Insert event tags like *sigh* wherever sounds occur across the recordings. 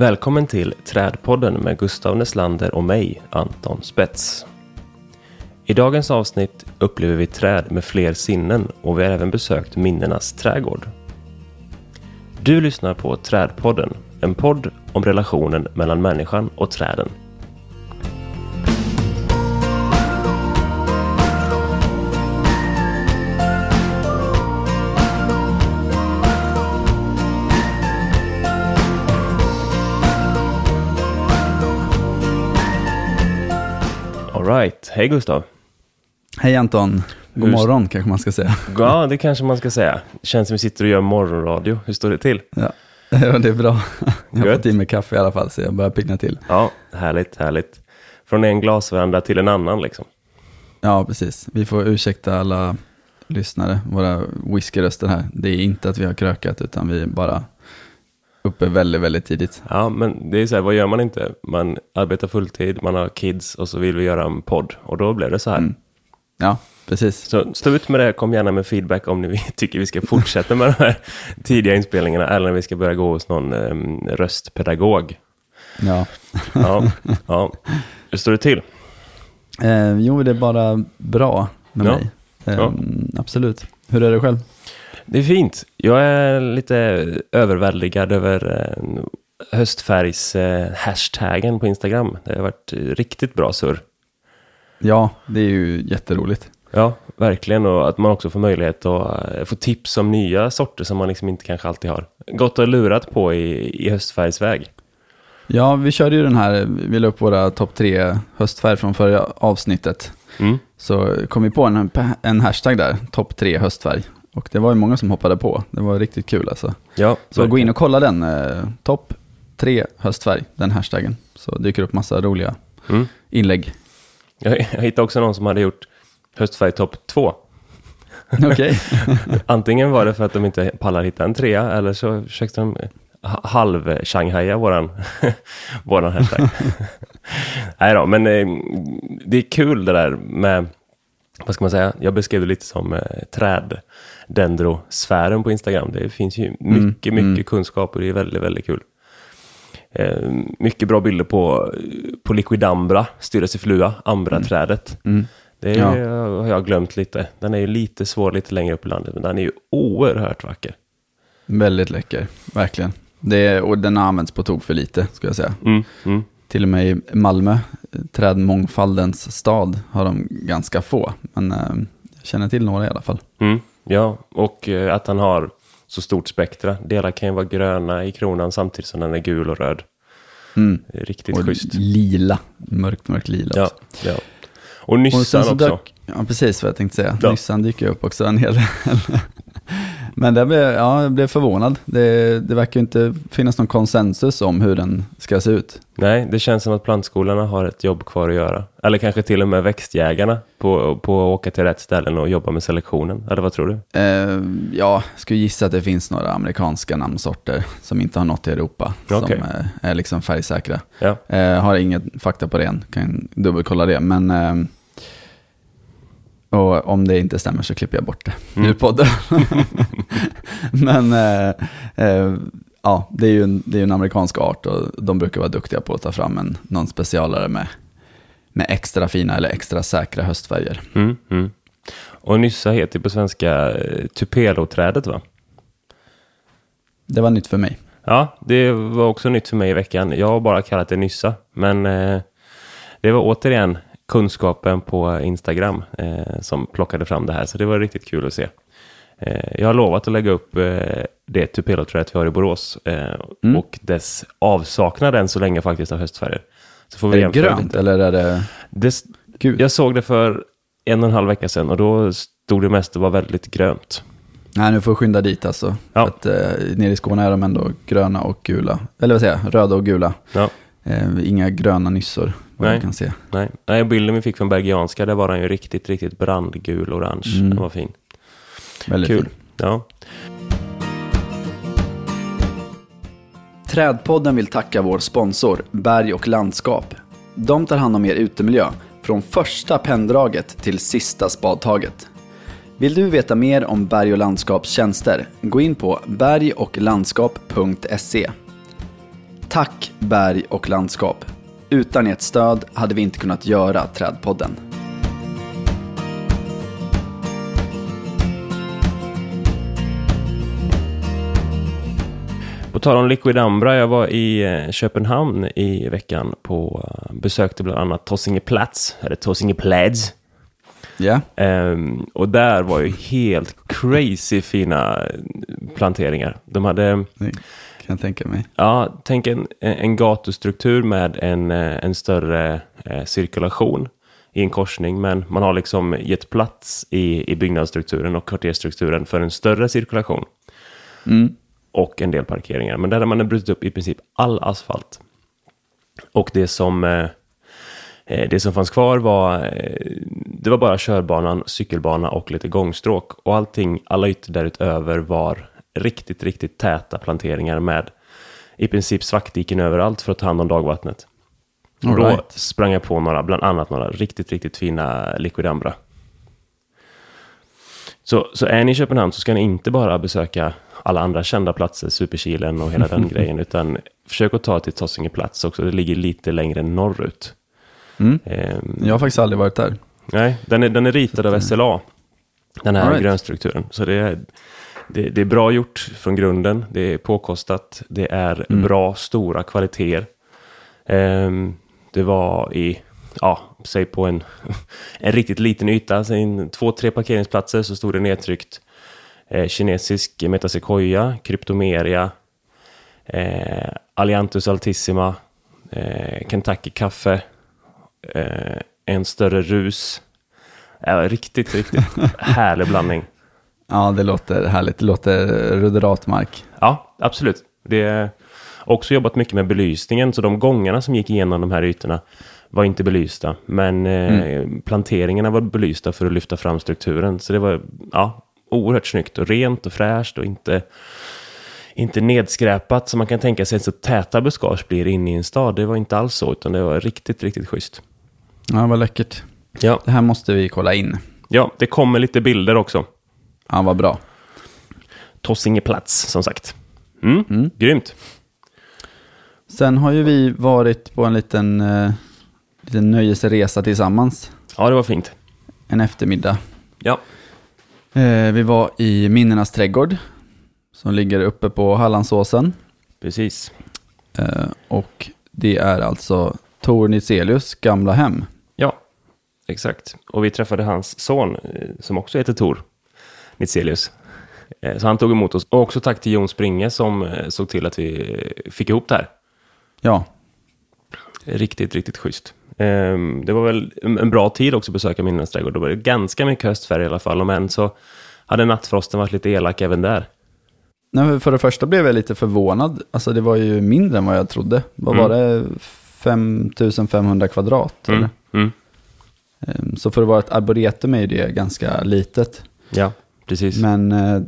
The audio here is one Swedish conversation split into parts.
Välkommen till Trädpodden med Gustav Neslander och mig, Anton Spets. I dagens avsnitt upplever vi träd med fler sinnen och vi har även besökt minnenas trädgård. Du lyssnar på Trädpodden, en podd om relationen mellan människan och träden. Alright, hej Gustav. Hej Anton, god Hur- morgon kanske man ska säga. *laughs* Ja, det kanske man ska säga. Känns som vi sitter och gör morgonradio. Hur står det till? Ja, *laughs* ja det är bra. Jag har fått i mig kaffe i alla fall så jag börjar piggna till. Ja, härligt, härligt. Från en glasveranda till en annan liksom. Ja, precis. Vi får ursäkta alla lyssnare, våra whiskyröster här. Det är inte att vi har krökat utan vi bara uppe väldigt, väldigt tidigt. Ja, men det är så här, vad gör man inte? Man arbetar fulltid, man har kids och så vill vi göra en podd. Och då blev det så här. Mm. Ja, precis. Så stå ut med det, kom gärna med feedback om ni *laughs* tycker vi ska fortsätta med de här *laughs* tidiga inspelningarna eller om vi ska börja gå hos någon um, röstpedagog. Ja. Ja, ja. Hur står det till? Eh, jo, det är bara bra med Ja. mig. Eh, Ja. Absolut. Hur är det själv? Det är fint. Jag är lite överväldigad över eh, höstfärgs eh, på Instagram. Det har varit eh, riktigt bra surr. Ja, det är ju jätteroligt. Ja, verkligen. Och att man också får möjlighet att få tips om nya sorter som man liksom inte kanske alltid har gått och lurat på i, i höstfärgsväg. Ja, vi körde ju den här, vi la upp våra topp tre höstfärg från förra avsnittet. Mm. Så kom vi på en, en hashtag där, topp tre höstfärg. Och det var ju många som hoppade på. Det var riktigt kul alltså. Ja, Så gå in och kolla den, eh, topp tre höstfärg, den hashtaggen. Så dyker upp massa roliga Mm. inlägg. Jag, jag hittade också någon som hade gjort höstfärg topp två. Okej. *laughs* Antingen var det för att de inte pallar hitta en trea eller så försökte de ha- halv-shanghaja våran, *laughs* våran hashtag. *laughs* Nej då, men eh, det är kul det där med, vad ska man säga, jag beskrev det lite som eh, träd-dendrosfären på Instagram. Det finns ju mycket, mycket mm. kunskap och det är väldigt, väldigt kul. Eh, mycket bra bilder på, på liquidambra, styrelseflua, ambra-trädet. Mm. Det Ja. har jag glömt lite. Den är ju lite svår lite längre upp i landet, men den är ju oerhört vacker. Väldigt läcker, verkligen. Det, och den har använts på tok för lite, skulle jag säga. Mm, mm. Till och med i Malmö, trädmångfaldens stad, har de ganska få. Men eh, jag känner till några i alla fall. Mm, ja, och eh, att han har så stort spektra. Delar kan ju vara gröna i kronan samtidigt som den är gul och röd. Mm. Är riktigt Och schysst. lila, mörkt, mörkt lila. Ja, ja. Och Och nyssan så också. dök, ja, precis vad jag tänkte säga. Ja. Nyssan dyker upp också en hel del. *laughs* Men det blev, ja, jag blev förvånad. Det, det verkar ju inte finnas någon konsensus om hur den ska se ut. Nej, det känns som att plantskolorna har ett jobb kvar att göra. Eller kanske till och med växtjägarna på, på att åka till rätt ställen och jobba med selektionen. Eller vad tror du? Eh, ja, skulle gissa att det finns några amerikanska namnsorter som inte har nått till Europa. Okej. Som eh, är liksom färgsäkra. Ja, Eh, har ingen fakta på det än, kan dubbelkolla det. Men eh, och om det inte stämmer så klipper jag bort det Mm. ur podden. *laughs* *laughs* Men eh, eh, ja, det är ju en, det är en amerikansk art och de brukar vara duktiga på att ta fram en, någon specialare med, med extra fina eller extra säkra höstfärger. mm, mm. Och nyssa heter på svenska eh, tupeloträdet va? Det var nytt för mig. Ja, det var också nytt för mig i veckan. Jag har bara kallat det nyssa, men eh, det var återigen kunskapen på Instagram eh, som plockade fram det här, så det var riktigt kul att se. Eh, jag har lovat att lägga upp eh, det tupeloträdet vi har i Borås eh, Mm. och dess avsaknad än så länge faktiskt av höstfärger. Så får Är vi det jämföra grönt lite. eller är det Det, gult? jag såg det för en och en halv vecka sedan och då stod det mest att vara väldigt grönt. Nej, nu får jag skynda dit alltså. Ja. Att, eh, nere i Skåne är de ändå gröna och gula. Eller vad säger jag, röda och gula. Ja. Eh, inga gröna nyssor, vad Nej. jag kan se. Nej, Nej bilden vi fick från Bergianska, där var den ju riktigt, riktigt brandgul orange. Mm. Den var fin. Väldigt Kul. fin. Ja. Trädpodden vill tacka vår sponsor Berg och landskap. De tar hand om er utemiljö från första penndraget till sista spadtaget. Vill du veta mer om Berg och landskaps tjänster? Gå in på bergochlandskap.se. Tack berg och landskap. Utan ert stöd hade vi inte kunnat göra Trädpodden. På tal om Liquid Ambra, jag var i eh, Köpenhamn i veckan på eh, besökte bland annat Tossinge Plats, eller Tossinge Plats. Ja, Ehm, och där var ju helt crazy fina planteringar. De hade, det kan jag tänka mig. ja, tänk en, en gatustruktur med en, eh, en större eh, cirkulation i en korsning, men man har liksom gett plats i, i byggnadsstrukturen och kvarterstrukturen för en större cirkulation Mm. och en del parkeringar. Men där har man brutit upp i princip all asfalt. Och det som, eh, det som fanns kvar var, det var bara körbanan, cykelbana och lite gångstråk. Och allting, alla ytor därutöver var riktigt, riktigt täta planteringar med i princip svackdiken överallt för att ta hand om dagvattnet. Och då right. sprang jag på några, bland annat några riktigt, riktigt fina Liquid Ambra. Så, så är ni i Köpenhamn så ska ni inte bara besöka alla andra kända platser, Superkilen och hela den *laughs* grejen, utan försök att ta till Tossinge plats också. Det ligger lite längre norrut. Mm. Ehm, Jag har faktiskt aldrig varit där. Nej, den är, den är ritad av SLA, den här right. grönstrukturen. Så det är, det, det är bra gjort från grunden, det är påkostat, det är Mm. bra, stora kvaliteter. Ehm, det var i, ja, säg på en, *laughs* en riktigt liten yta, säg en, två, tre parkeringsplatser så stod det nedtryckt eh, kinesisk metasequoia, kryptomeria, eh, Alliantus altissima, eh, Kentucky kaffe, eh, en större rus. Ja, riktigt, riktigt *laughs* härlig blandning. Ja, det låter härligt. Det låter ruderatmark. Ja, absolut. Det är också jobbat mycket med belysningen, så de gångarna som gick igenom de här ytorna var inte belysta, men eh, planteringarna var belysta för att lyfta fram strukturen. Så det var ja, oerhört snyggt och rent och fräscht och inte, inte nedskräpat som man kan tänka sig så täta buskage blir inne i en stad. Det var inte alls så, utan det var riktigt, riktigt schysst. Ja, vad läckert. Ja, Det här måste vi kolla in. ja det kommer lite bilder också. Ja, vad bra. Tossinge plats, som sagt. Mm, Mm. Grymt. Sen har ju vi varit på en liten, eh, liten nöjesresa tillsammans. Ja, det var fint. En eftermiddag. Ja, Eh, vi var i Minnenas trädgård. Som ligger uppe på Hallandsåsen. precis. Eh, och det är alltså Tor Nitzelius gamla hem. Ja, exakt. Och vi träffade hans son, eh, som också heter Tor Nitzelius. Eh, Så han tog emot oss. Och också tack till Jon Springe som eh, såg till att vi fick ihop det här. Ja, Riktigt, riktigt schysst. Ehm, Det var väl en bra tid också att besöka Minnenas trädgård. Då var det ganska mycket höstfärg i alla fall. Om än så hade nattfrosten varit lite elak även där. Nej, för det första blev jag lite förvånad. Alltså det var ju mindre än vad jag trodde. Vad Mm. var det? 5500 kvadrat? Mm. Eller? Mm. Ehm, Så för att vara ett arboretum är det ganska litet. Ja, precis. Men eh,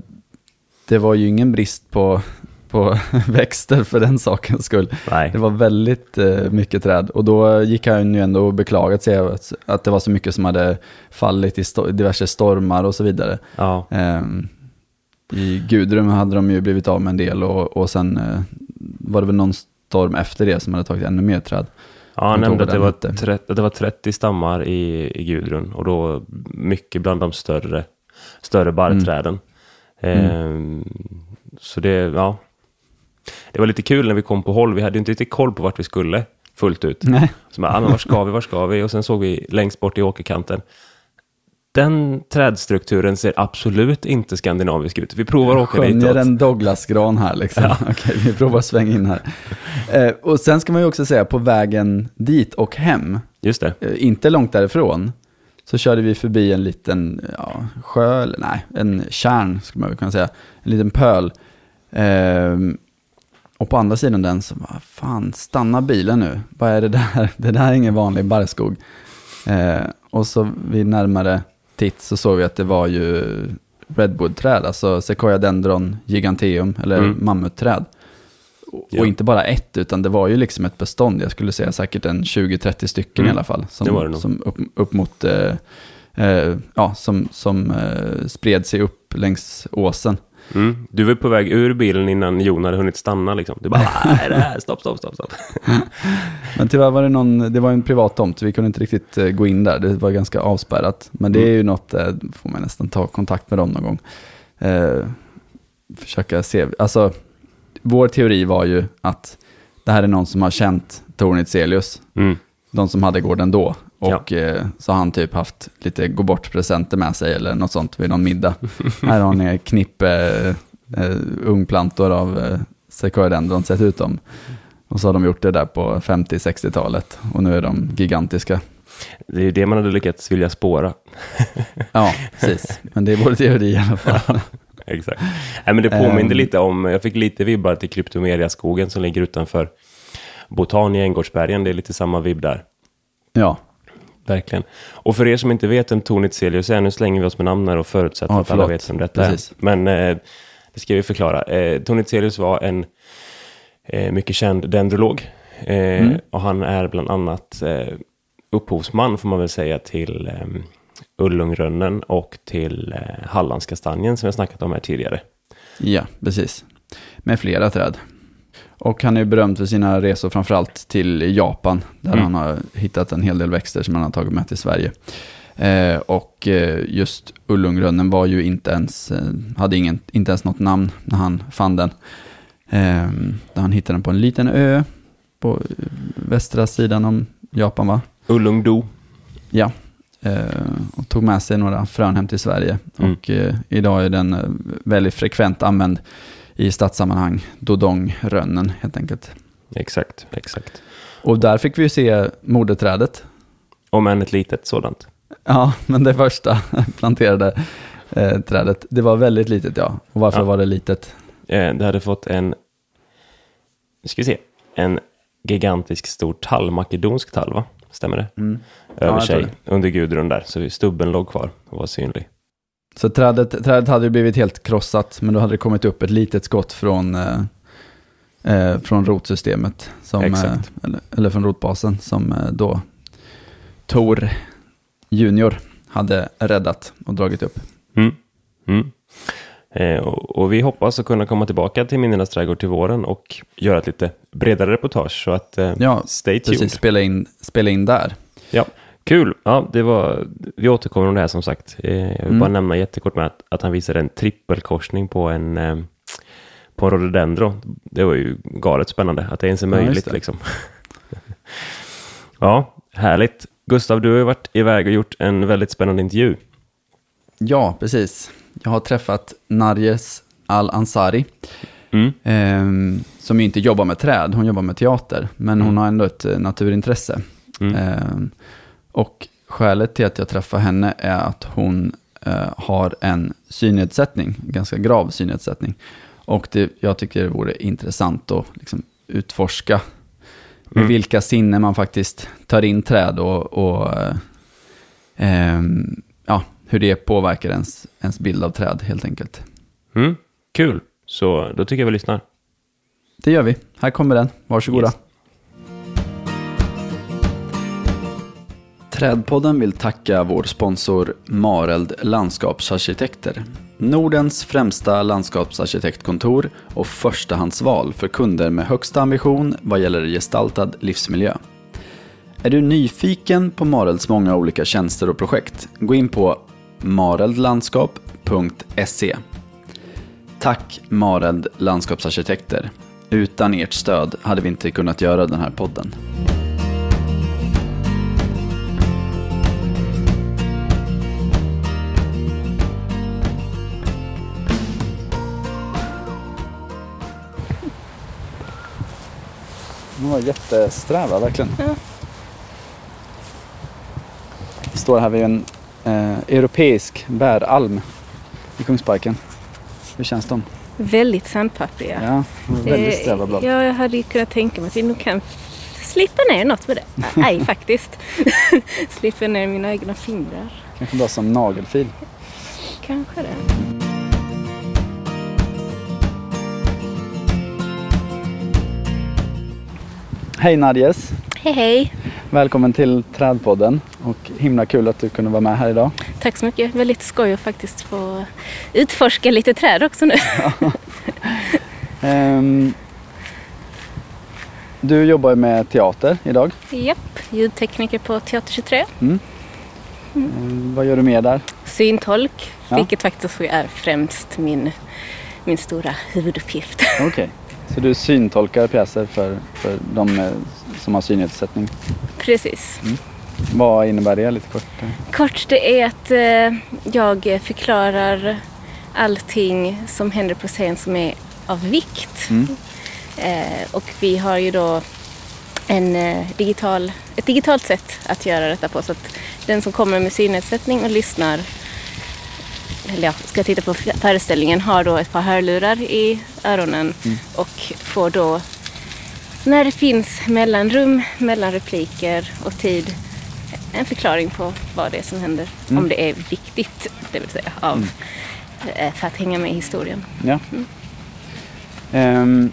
det var ju ingen brist på, på *laughs* växter för den sakens skull. Nej. Det var väldigt eh, mycket träd. Och då gick han ju ändå och beklagat sig att, att det var så mycket som hade fallit i sto- diverse stormar och så vidare. Ja, Ehm, I Gudrum hade de ju blivit av med en del och, och sen eh, var det väl någon storm efter det som hade tagit ännu mer träd. ja han nämnde att det, var hette. 30, att det var 30 stammar i, i Gudrun. Och då mycket bland de större, större barrträden. Ehm, Så det, ja. Det var lite kul när vi kom på håll. Vi hade ju inte riktigt koll på vart vi skulle fullt ut. Nej. Så bara, ah, men var ska vi, var ska vi? Och sen såg vi längst bort i åkerkanten. Den trädstrukturen ser absolut inte skandinavisk ut. Vi provar att åka Skönjer ditåt. en Douglasgran här liksom. *laughs* Okej, vi provar att svänga in här. Eh, och sen ska man ju också säga på vägen dit och hem, Just det. eh, inte långt därifrån, så körde vi förbi en liten ja, sjö, eller nej, en kärn skulle man väl kunna säga. En liten pöl. Ehm, och på andra sidan den så, vad fan, stanna bilen nu. Vad är det där? *laughs* Det där är ingen vanlig barrskog. Eh, och så vid närmare titt så såg vi att det var ju redwoodträd, alltså sequoia dendron giganteum, eller Mm. mammutträd. Och, Ja. inte bara ett, utan det var ju liksom ett bestånd. Jag skulle säga säkert en 20-30 stycken Mm. i alla fall. Som, som upp, upp mot, eh, eh, ja, som, som eh, spred sig upp längs åsen. Mm. Du var på väg ur bilen innan Jon hade hunnit stanna liksom. Du bara, vad är det här? Stopp, stopp, stopp, stopp. *laughs* Men tyvärr var det någon, det var en privat tomt, vi kunde inte riktigt eh, gå in där. Det var ganska avspärrat. Men det är ju något, eh, får man nästan ta kontakt med dem någon gång. Eh, försöka se, alltså vår teori var ju att det här är någon som har känt Tornit Celius, Mm. de som hade gården då. Och eh, så har han typ haft lite gå bort-presenter med sig eller något sånt vid någon middag. *laughs* här har ni knippe eh, ungplantor av eh, sequoiadendron, sett ut dem. Och så har de gjort det där på 50-60-talet och nu är de gigantiska. Det är ju det man hade lyckats vilja spåra. Ja, precis. Men det är vår teori i alla fall. *laughs* *laughs* Exakt. Nej, men det påminde Ehm. lite om, jag fick lite vibbar till Kryptomeria-skogen som ligger utanför Botan i Änggårdsbergen. Det är lite samma vibb där. Ja, Verkligen. Och för er som inte vet vem Tornit Celius är, nu slänger vi oss med namn här och förutsätter Ja, att alla vet vem detta Precis. är. Men eh, det ska vi förklara. Eh, Tornit Celius var en eh, mycket känd dendrolog. Eh, Mm. Och han är bland annat eh, upphovsman, får man väl säga, till eh, Ullungrönnen och till eh, Hallandskastanjen som jag snackat om här tidigare. ja, precis. Med flera träd. Och han är berömd för sina resor framförallt till Japan, där Mm. han har hittat en hel del växter som han har tagit med till Sverige. Eh, och eh, just Ullungrönnen var ju inte ens, eh, hade ingen, inte ens något namn när han fann den. Eh, han hittade den på en liten ö på västra sidan om Japan va? Ullungdo. Ja, och tog med sig några frön hem till Sverige. Mm. Och eh, idag är den eh, väldigt frekvent använd i stadssammanhang, Dodongrönnen helt enkelt. Exakt, exakt. Och där fick vi ju se moderträdet. Om än ett litet sådant. Ja, men det första *laughs* planterade eh, trädet, det var väldigt litet ja. Och varför Ja. var det litet? Eh, det hade fått en, nu ska vi se, en gigantisk stor tall, makedonsk tall va? Stämmer det? Mm. Över tror sig, under Gudrun där, så stubben låg kvar och var synlig. Så trädet, trädet hade ju blivit helt krossat, men då hade det kommit upp ett litet skott från, eh, eh, från rotsystemet, som, eh, eller, eller från rotbasen, som eh, då Tor Junior hade räddat och dragit upp. Mm. Mm. Eh, och, vi hoppas att kunna komma tillbaka till Minnenas trädgård till våren och göra ett lite bredare reportage, så att eh, Ja, stay tuned. Precis, spela in, spela in där. Ja, kul. Ja, det var, vi återkommer om det här som sagt. Eh, jag vill Mm. bara nämna jättekort med att, att han visade en trippelkorsning på en, på en rhododendro. Det var ju galet spännande att det ens är Ja, möjligt. det. liksom. *laughs* ja, härligt. Gustav, du har ju varit iväg och gjort en väldigt spännande intervju. Ja, precis. Jag har träffat Narjes Al-Ansari, Mm. ehm, som inte jobbar med träd, hon jobbar med teater, men hon Mm. har ändå ett eh, naturintresse. Mm. Ehm, och skälet till att jag träffar henne är att hon eh, har en synnedsättning, en ganska grav synnedsättning. Och det, jag tycker det vore intressant att liksom utforska med Mm. vilka sinnen man faktiskt tar in träd och, och eh, ehm, ja, hur det påverkar ens, ens bild av träd helt enkelt. Mm. Kul. Så då tycker jag vi lyssnar. Det gör vi. Här kommer den. Varsågoda. Yes. Trädpodden vill tacka vår sponsor Mareld Landskapsarkitekter. Nordens främsta landskapsarkitektkontor och förstahandsval för kunder med högsta ambition vad gäller gestaltad livsmiljö. Är du nyfiken på Marelds många olika tjänster och projekt? Gå in på mareldlandskap.se. Tack Mareld Landskapsarkitekter. Utan ert stöd hade vi inte kunnat göra den här podden. De var jättesträva, verkligen. Ja. Vi står här vid en eh, europeisk bäralm i Kungsparken. Hur känns de? Väldigt sandpappriga. Ja, väldigt Eh, sträva blad. Ja, jag hade ju kunnat tänka mig att vi nog kan slippa ner något med det. *laughs* Nej, faktiskt. *laughs* slippa ner mina egna fingrar. Kanske bara som nagelfil. Kanske det. Hej Nadjes! Hej, hej. Välkommen till Trädpodden och himla kul att du kunde vara med här idag. tack så mycket. Väldigt skoj att faktiskt få utforska lite träd också nu. *laughs* Ehm, du jobbar med teater idag. Japp, ljudtekniker på Teater 23. Ehm, vad gör du mer där? Syntolk, Ja. vilket faktiskt är främst min, min stora huvuduppgift. *laughs* Okej. Så du syntolkar pjäser för, för de eh, som har synnedsättning. Precis. Vad innebär det lite kort? Kort, det är att eh, jag förklarar allting som händer på scen som är av vikt. Mm. Eh, och vi har ju då en, eh, digital, ett digitalt sätt att göra detta på. Så att den som kommer med synnedsättning och lyssnar eller ja, ska titta på föreställningen har då ett par hörlurar i öronen och får då när det finns mellanrum mellan repliker och tid en förklaring på vad det är som händer. Om det är viktigt, det vill säga, av, eh, för att hänga med i historien. Ja. Ehm,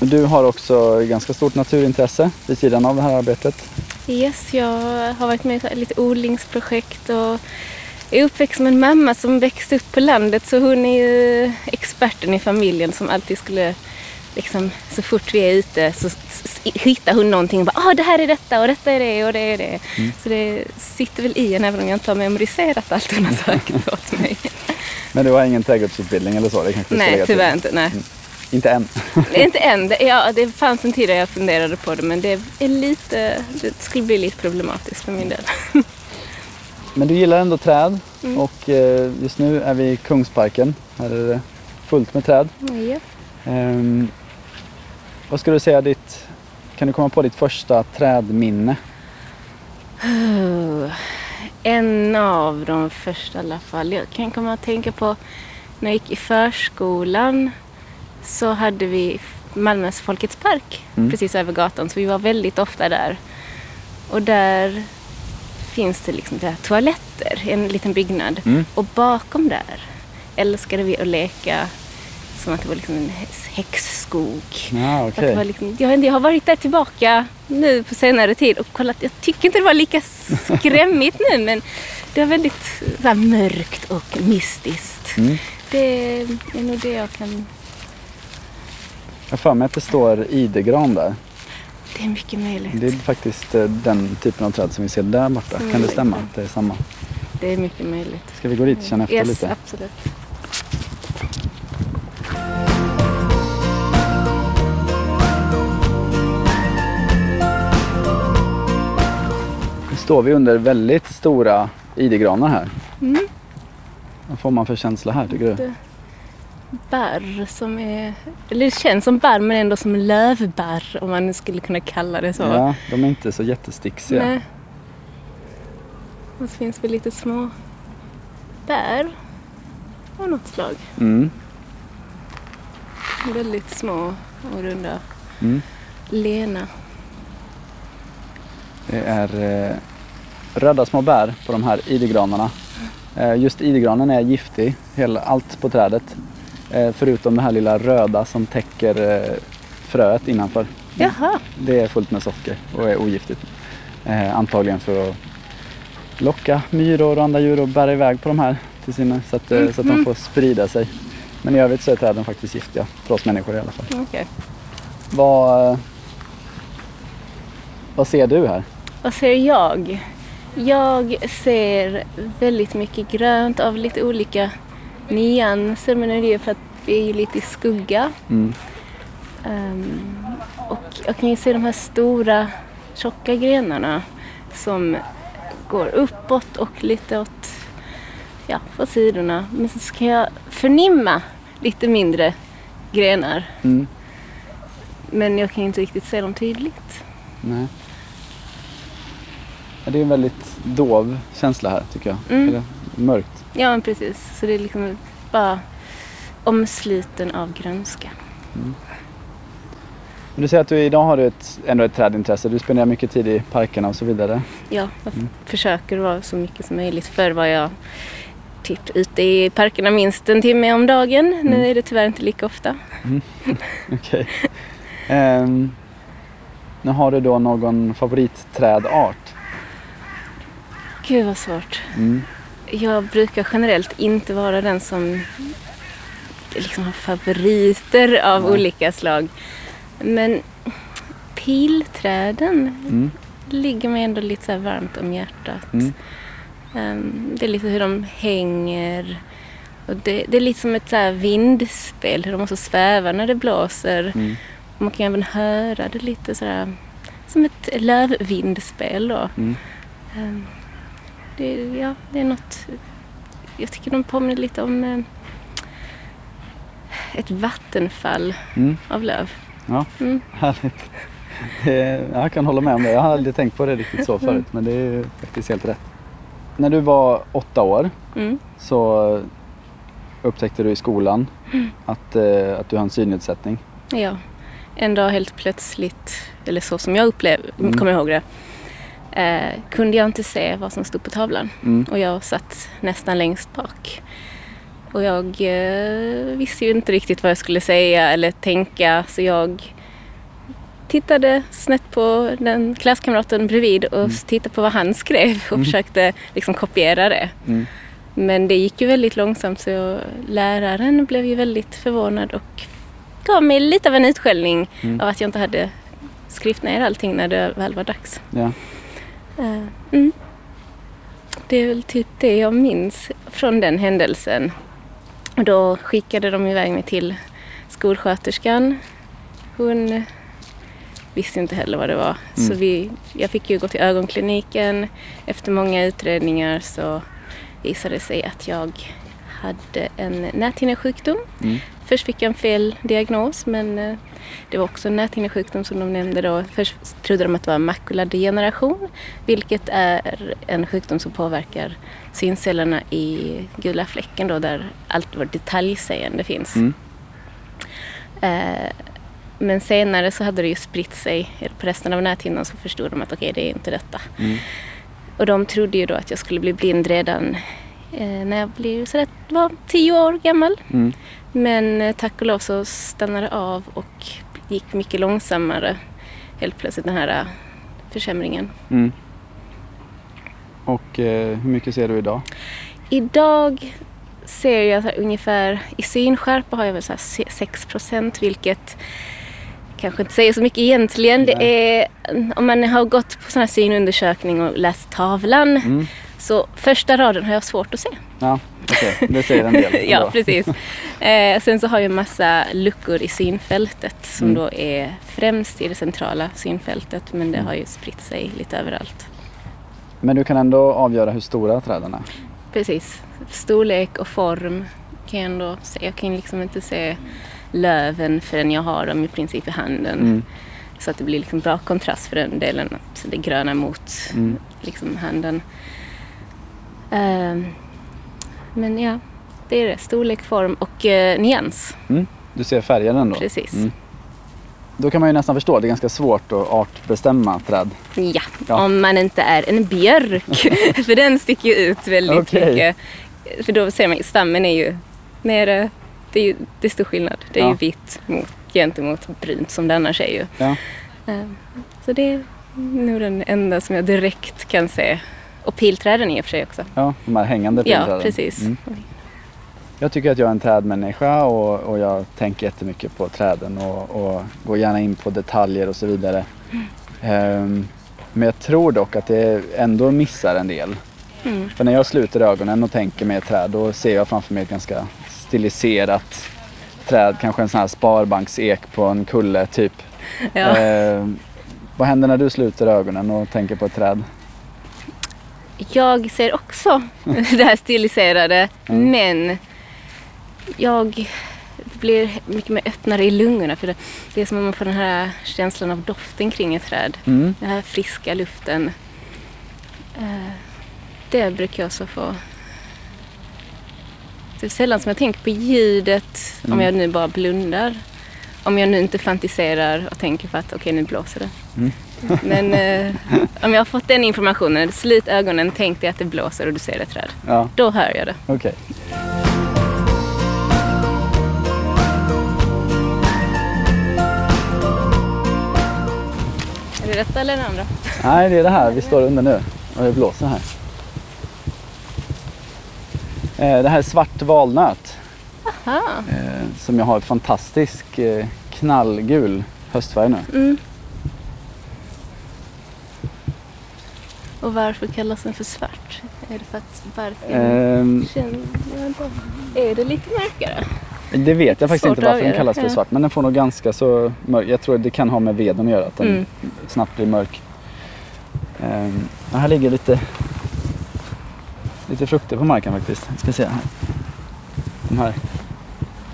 du har också ganska stort naturintresse vid sidan av det här arbetet. Yes, jag har varit med i lite odlingsprojekt och är uppväxt med en mamma som växte upp på landet så hon är ju experten i familjen som alltid skulle liksom så fort vi är ute så hittar hon någonting och bara ah, det här är detta och detta är det och det är det. Så det sitter väl i en även om jag inte har memoriserat allt hon har sagt *laughs* åt mig. Men du har ingen trädgårdsutbildning eller så? Det kanske Nej, till. tyvärr inte. Nej. Inte än. *laughs* Inte än. Det, ja, det fanns en tid där jag funderade på det men det är lite, det skulle bli lite problematiskt för min del. *laughs* Men du gillar ändå träd Mm. och eh, just nu är vi i Kungsparken. Här är det fullt med träd. Ja. Ehm, vad skulle du säga ditt, kan du komma på ditt första trädminne? *sighs* En av de första i alla fall. Jag kan komma att tänka på när jag gick i förskolan så hade vi Malmös Folkets park Mm. precis över gatan så vi var väldigt ofta där. Och där finns det liksom där toaletter, en liten byggnad. Mm. Och bakom där älskade vi att leka som att det var liksom en häxskog. Ja, Att det var liksom, jag, jag har varit där tillbaka nu på senare tid och kollat. Jag tycker inte det var lika skrämmigt nu men det var väldigt så här, mörkt och mystiskt. Mm. Det är nog det jag kan... Jag har för mig att det står idegran där. Det är mycket möjligt. Det är faktiskt eh, den typen av träd som vi ser där borta. Kan det stämma? att Det är samma. Det är mycket möjligt. Ska vi gå dit och känna efter Yes, lite? absolut. Står vi under väldigt stora idegranar här. Mm. Vad får man för känsla här tycker du? Bär som är... Eller det känns som bär men ändå som lövbär om man skulle kunna kalla det så. Ja, de är inte så jättesticksiga. Nej. Och så finns det lite små bär av något slag. Mm. Väldigt små och runda. Mm. Lena. Det är eh, röda små bär på de här idegranarna. Eh, just idegranen är giftig, hela, allt på trädet. Eh, förutom det här lilla röda som täcker eh, fröet innanför. Jaha, Det är fullt med socker och är ogiftigt. Antagligen för att locka myror och andra djur och bära iväg på de här till sina, så, att, eh, så att de får sprida sig. Men i övrigt så är träden faktiskt giftiga, för oss människor i alla fall. okej. Vad, vad ser du här? Vad ser jag? Jag ser väldigt mycket grönt av lite olika nyanser men det är ju för att vi är ju lite i skugga. Mm. Ehm, och jag kan ju se de här stora tjocka grenarna som går uppåt och lite åt ja, på sidorna. Men så ska jag förnimma lite mindre grenar. Mm. Men jag kan inte riktigt se dem tydligt. Nej. Det är en väldigt dov känsla här tycker jag. Mm. Eller mörkt. Ja, men precis. Så det är liksom bara omsluten av grönska. Men du säger att du idag har du ett, ändå ett trädintresse. Du spenderar mycket tid i parkerna och så vidare. Ja, jag försöker vara så mycket som möjligt. Förr var jag typ ute i parkerna minst en timme om dagen. Nu är det tyvärr inte lika ofta. *laughs* Okej. Ehm, nu har du då någon favoritträdart? Gud vad svårt. Mm. Jag brukar generellt inte vara den som liksom har favoriter av Nej. olika slag. Men pilträden Mm. ligger mig ändå lite så varmt om hjärtat. Mm. Ehm, det är lite hur de hänger. Och det, det är lite som ett så vindspel, hur de också svävar när det blåser. Mm. Man kan även höra det lite sådär som ett lövvindspel då. Mm. Det, ja, det är något... Jag tycker de påminner lite om eh, ett vattenfall Mm. av löv. Ja, Mm. härligt. Jag kan hålla med om det. Jag har aldrig tänkt på det riktigt så förut, men det är faktiskt helt rätt. När du var åtta år Mm. så upptäckte du i skolan att, eh, att du har en synnedsättning. Ja, en dag helt plötsligt, eller så som jag upplevde, Mm. kommer ihåg det, eh, kunde jag inte se vad som stod på tavlan. Mm. Och jag satt nästan längst bak. Och jag eh, visste ju inte riktigt vad jag skulle säga eller tänka så jag tittade snett på den klasskamraten bredvid och Mm. tittade på vad han skrev och Mm. försökte liksom kopiera det. Mm. Men det gick ju väldigt långsamt så läraren blev ju väldigt förvånad och gav mig lite av en utskällning Mm. av att jag inte hade skrivit ner allting när det väl var dags. Ja. Mm. Det är väl typ det jag minns från den händelsen. Och då skickade de iväg mig till skolsköterskan. Hon visste inte heller vad det var. Så Mm. vi, jag fick ju gå till ögonkliniken. Efter många utredningar så visade det sig att jag hade en näthinnesjukdom. Mm. Först fick jag en fel diagnos men eh, det var också en näthinnesjukdom som de nämnde då. Först trodde de att det var makuladegeneration vilket är en sjukdom som påverkar syncellerna i gula fläcken då där allt vårt detaljseende finns. Mm. Eh, men senare så hade det ju spritt sig på resten av näthinnan så förstod de att okej det är inte detta. Mm. Och de trodde ju då att jag skulle bli blind redan eh, när jag blev sådär, var tio år gammal. Mm. Men eh, tack och lov så stannade det av och gick mycket långsammare helt plötsligt den här eh, försämringen. Mm. Och eh, hur mycket ser du idag? Idag ser jag så ungefär, i synskärpa har jag väl så här se- 6 procent vilket kanske inte säger så mycket egentligen. Det är, om man har gått på sån här synundersökning och läst tavlan Mm. så första raden har jag svårt att se. Ja, okej. Det säger en del. *laughs* ja, precis. Eh, sen så har jag en massa luckor i synfältet som Mm. då är främst i det centrala synfältet men det Mm. har ju spritt sig lite överallt. Men du kan ändå avgöra hur stora träden är. Precis. Storlek och form kan jag ändå se. Jag kan liksom inte se löven förrän jag har dem i princip i handen. Mm. Så att det blir liksom bra kontrast för den delen. Att det gröna mot Mm. liksom handen. Ehm, men ja, det är det. Storlek, form och eh, nyans. Mm. Du ser färgen ändå? Precis. Mm. Då kan man ju nästan förstå, det är ganska svårt att artbestämma träd. Ja, Ja. om man inte är en björk. *laughs* för den sticker ju ut väldigt Okej. mycket. För då ser man ju, stammen är ju nere. Det är ju det är stor skillnad. Det är Ja. ju vitt mot, gentemot brunt som det annars är ju. Ja. Ehm, Så det är nog den enda som jag direkt kan se. Och pilträden i och för sig också. Ja, de här hängande Ja, pilträden. precis. Mm. Jag tycker att jag är en trädmänniska och, och jag tänker jättemycket på träden och, och går gärna in på detaljer och så vidare. Ehm, men jag tror dock att det ändå missar en del. Mm. För när jag sluter ögonen och tänker mig ett träd då ser jag framför mig ett ganska stiliserat träd. Kanske en sån här sparbanksek på en kulle typ. Ja. Ehm, vad händer när du sluter ögonen och tänker på ett träd? Jag ser också *laughs* det här stiliserade Mm. men jag blir mycket mer öppnare i lungorna för det, det är som om man får den här känslan av doften kring ett träd. Mm. Den här friska luften. Eh, Det brukar jag också få. Det är sällan som jag tänker på ljudet om Mm. jag nu bara blundar. Om jag nu inte fantiserar och tänker på att okej nu blåser det. Mm. Men eh, om jag har fått den informationen, slut ögonen, tänk dig att det blåser och du ser ett träd. Ja, Då hör jag det. okej. Är det detta eller det andra? Nej, det är det här vi står under nu och det blåser här. Eh, det här är svart valnöt. Aha. Eh, som jag har fantastisk eh, knallgul höstfärg nu. Mm. Och varför kallas den för svart? Är det för att barken Eh, känner... jag vet inte. Är det lite mörkare? det vet jag faktiskt inte varför den kallas för svart. Men den får nog ganska så mörk. Jag tror det kan ha med veden att göra. Att den Mm. snabbt blir mörk. Och här ligger lite, lite frukter på marken faktiskt. Jag ska se här. De här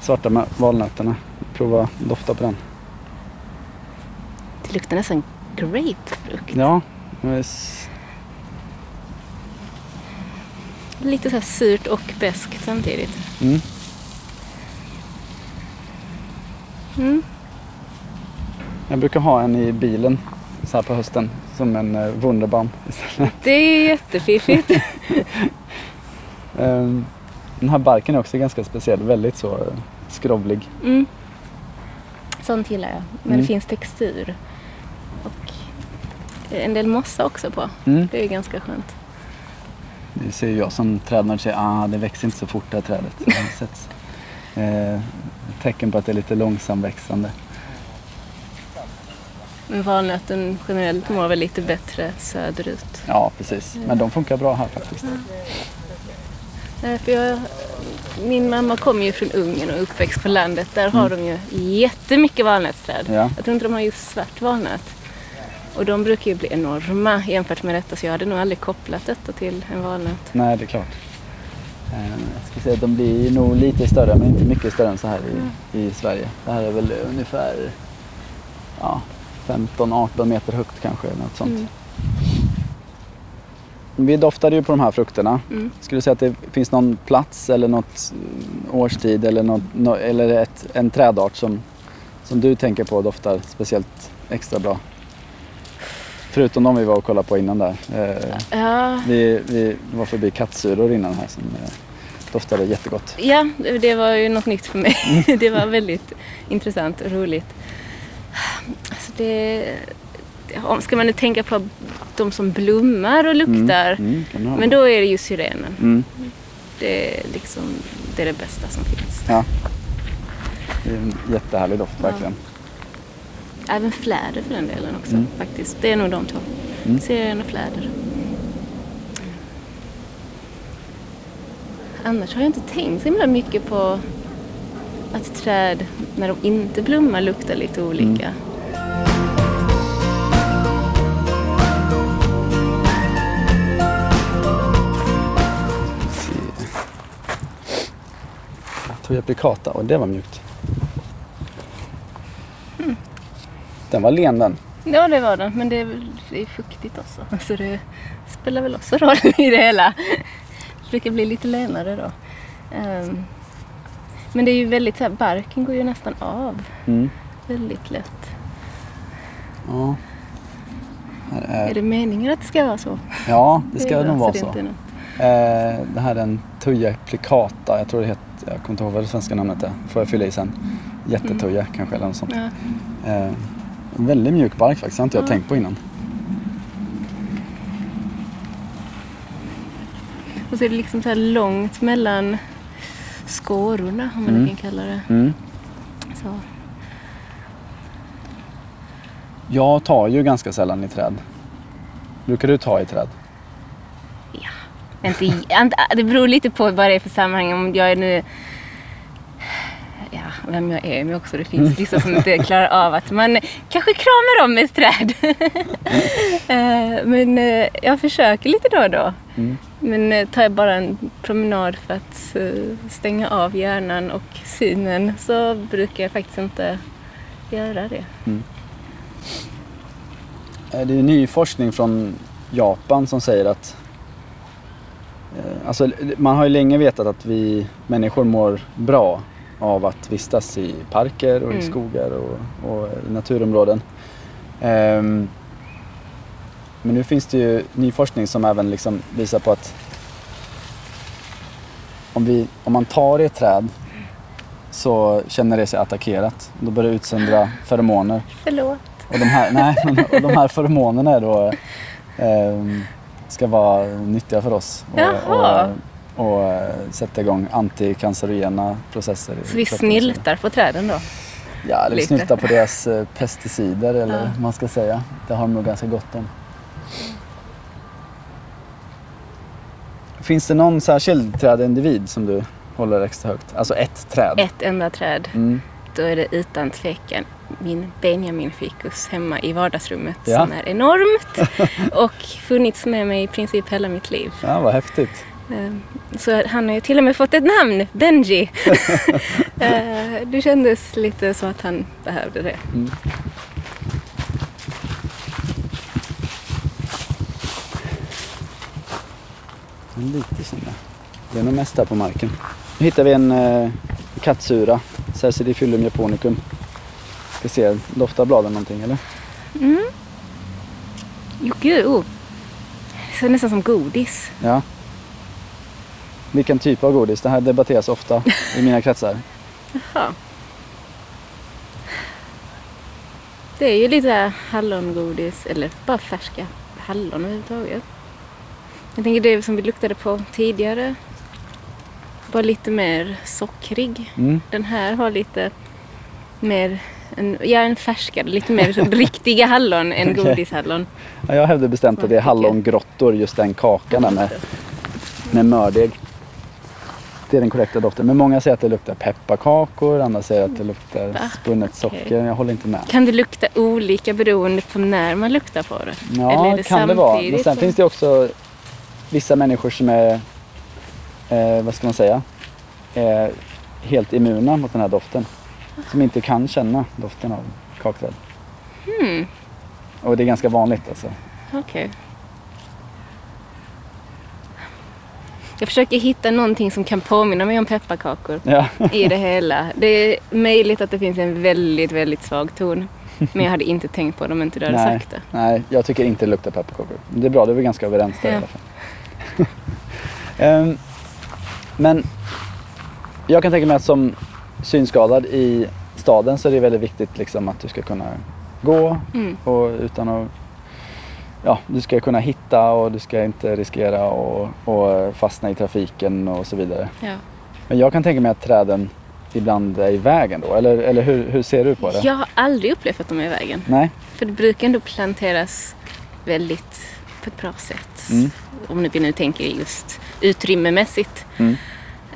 svarta valnötterna. Prova dofta på den. Det luktar nästan grapefrukt. Ja, men s- Lite så här surt och beskt samtidigt. mm. Mm. Jag brukar ha en i bilen så här på hösten som en eh, Wunderbaum. istället. *laughs* Det är jättefiffigt. *laughs* Ehm, Den här barken är också ganska speciell, väldigt så eh, skrovlig. Mm. Sånt gillar jag. När Mm. det finns textur. Och en del mossa också på. Mm. Det är ganska skönt. Det ser jag som trädnörd säger, ah det växer inte så fort det här trädet. Det har setts. Eh, tecken på att det är lite långsamväxande. Men valnöten generellt mår väl lite bättre söderut. Ja, precis. Men de funkar bra här faktiskt. Nej, för jag, min mamma kommer ju från Ungern och är uppväxt på landet. Där har de ju jättemycket valnötsträd. Ja. Jag tror inte de har just svart valnöt. Och de brukar ju bli enorma jämfört med detta så jag hade nog aldrig kopplat detta till en valnöt. Nej, det är klart. Eh, jag ska säga att de blir nog lite större, men inte mycket större än så här i, i Sverige. Det här är väl ungefär ja, 15-18 meter högt kanske. eller Något sånt. Mm. Vi doftade ju på de här frukterna. Mm. Skulle du säga att det finns någon plats eller något mm, årstid eller, något, nå- eller ett, en trädart som, som du tänker på doftar speciellt extra bra? Förutom de vi var och kollade på innan där. Eh, Ja, vi, vi var förbi kattsuror innan här som eh, doftade jättegott. ja, det var ju något nytt för mig. *laughs* det var väldigt intressant och roligt. Alltså det, ska man nu tänka på de som blommar och luktar. Mm, kan du ha. Men då är det ju syrenen. Mm, Det är, liksom, det är det bästa som finns. ja. Det är en jättehärlig doft Ja. Även fläder för den delen också Mm. faktiskt. Det är nog de två. Mm. Syren och fläder. Annars har jag inte tänkt så himla mycket på att träd när de inte blommar luktar lite olika. Se. Toya plicata, och det var mjukt. Mm. Den var len den. Ja, det var den. Men det är, det är fuktigt också. Så det spelar väl också roll i det hela. Det brukar bli lite lenare då. Ehm, men det är ju väldigt så här, barken går ju nästan av Mm. väldigt lätt. Ja. Är, Är det meningen att det ska vara så? ja, det ska är nog vara så. inte något- Eh, det här är en Tuja plicata. Jag tror det heter, jag kommer inte ihåg vad det svenska namnet är. Får jag fylla i sen. Jättetuja kanske eller något sånt. Ja. Eh, en väldigt mjuk bark faktiskt. Det har inte jag Ja. tänkt på innan. Och så är det liksom så här långt mellan skårorna, om man Mm. kan kalla det Mm. så. Jag tar ju ganska sällan i träd. Brukar du ta i träd? Inte, det beror lite på vad det är för sammanhang. Om jag är nu... Vem jag är med också. Det finns vissa som inte klarar av att man kanske kramar om ett träd. *laughs* Eh, Men eh, jag försöker lite då och då. Mm. Men eh, tar jag bara en promenad för att stänga av hjärnan och synen så brukar jag faktiskt inte göra det. Eh, Det är ny forskning från Japan som säger att Alltså, man har ju länge vetat att vi människor mår bra av att vistas i parker och i Mm. skogar och, och i naturområden. Ehm, men nu finns det ju ny forskning som även liksom visar på att om, vi, om man tar i ett träd så känner det sig attackerat. Då börjar det utsöndra feromoner. Förlåt. Och de här, nej, och de här feromonerna då, *laughs* ehm, ska vara nyttiga för oss. Och, Jaha. och och eh, sätta igång antikancerogena processer. Så vi snyltar på träden då? Ja, eller lite. snylta på deras eh, pesticider eller Ja. vad man ska säga. Det har de nog ganska gott om. Finns det någon särskild trädindivid som du håller extra högt? Alltså ett träd? Ett enda träd. Mm. Då är det utan tvekan min Benjamin-fikus hemma i vardagsrummet Ja. som är enormt *laughs* och funnits med mig i princip hela mitt liv. Ja, vad häftigt. Ehm, Så han har ju till och med fått ett namn, Benji. *laughs* Eh, det kändes lite så att han behövde det. En lite kina. Det är nog mest där på marken. Nu hittar vi en eh, kattsura. Cercidifyllum japonicum. Ska se, doftar bladen någonting eller? Jo, gud. Oh. Det ser nästan som godis. Ja. Vilken typ av godis? Det här debatteras ofta i mina kretsar. Ja. Det är ju lite hallongodis, eller bara färska hallon överhuvudtaget. Jag tänker det som vi luktade på tidigare. Bara lite mer sockrig. Mm. Den här har lite mer, en, ja en färskare, lite mer *laughs* riktiga hallon än Okej. godishallon. Ja, jag hävdar bestämt att det är hallongrottor, just den kakan där med, med mördeg. Det är den korrekta doften. Men många säger att det luktar pepparkakor, andra säger att det luktar Va? spunnet socker. Jag håller inte med. Kan det lukta olika beroende på när man luktar på det? Ja, Eller är det kan det vara. Men sen finns det också vissa människor som är, eh, vad ska man säga, eh, helt immuna mot den här doften. Som inte kan känna doften av kakträd. Hmm, Och det är ganska vanligt alltså. okej. Jag försöker hitta någonting som kan påminna mig om pepparkakor Ja, i det hela. Det är möjligt att det finns en väldigt, väldigt svag ton. Men jag hade inte tänkt på det om inte du hade Nej. sagt det. nej, jag tycker inte det luktar pepparkakor. Det är bra, då är vi ganska överens där i Ja. alla fall. *laughs* Ehm, men jag kan tänka mig att som synskadad i staden så är det väldigt viktigt liksom att du ska kunna gå Mm. och utan att ja, du ska kunna hitta och du ska inte riskera och, och fastna i trafiken och så vidare. Ja. Men jag kan tänka mig att träden ibland är i vägen då, eller, eller hur, hur ser du på det? Jag har aldrig upplevt att de är i vägen. Nej? För det brukar ändå planteras väldigt på ett bra sätt. Mm. Om vi nu tänker just utrymmemässigt. Mm.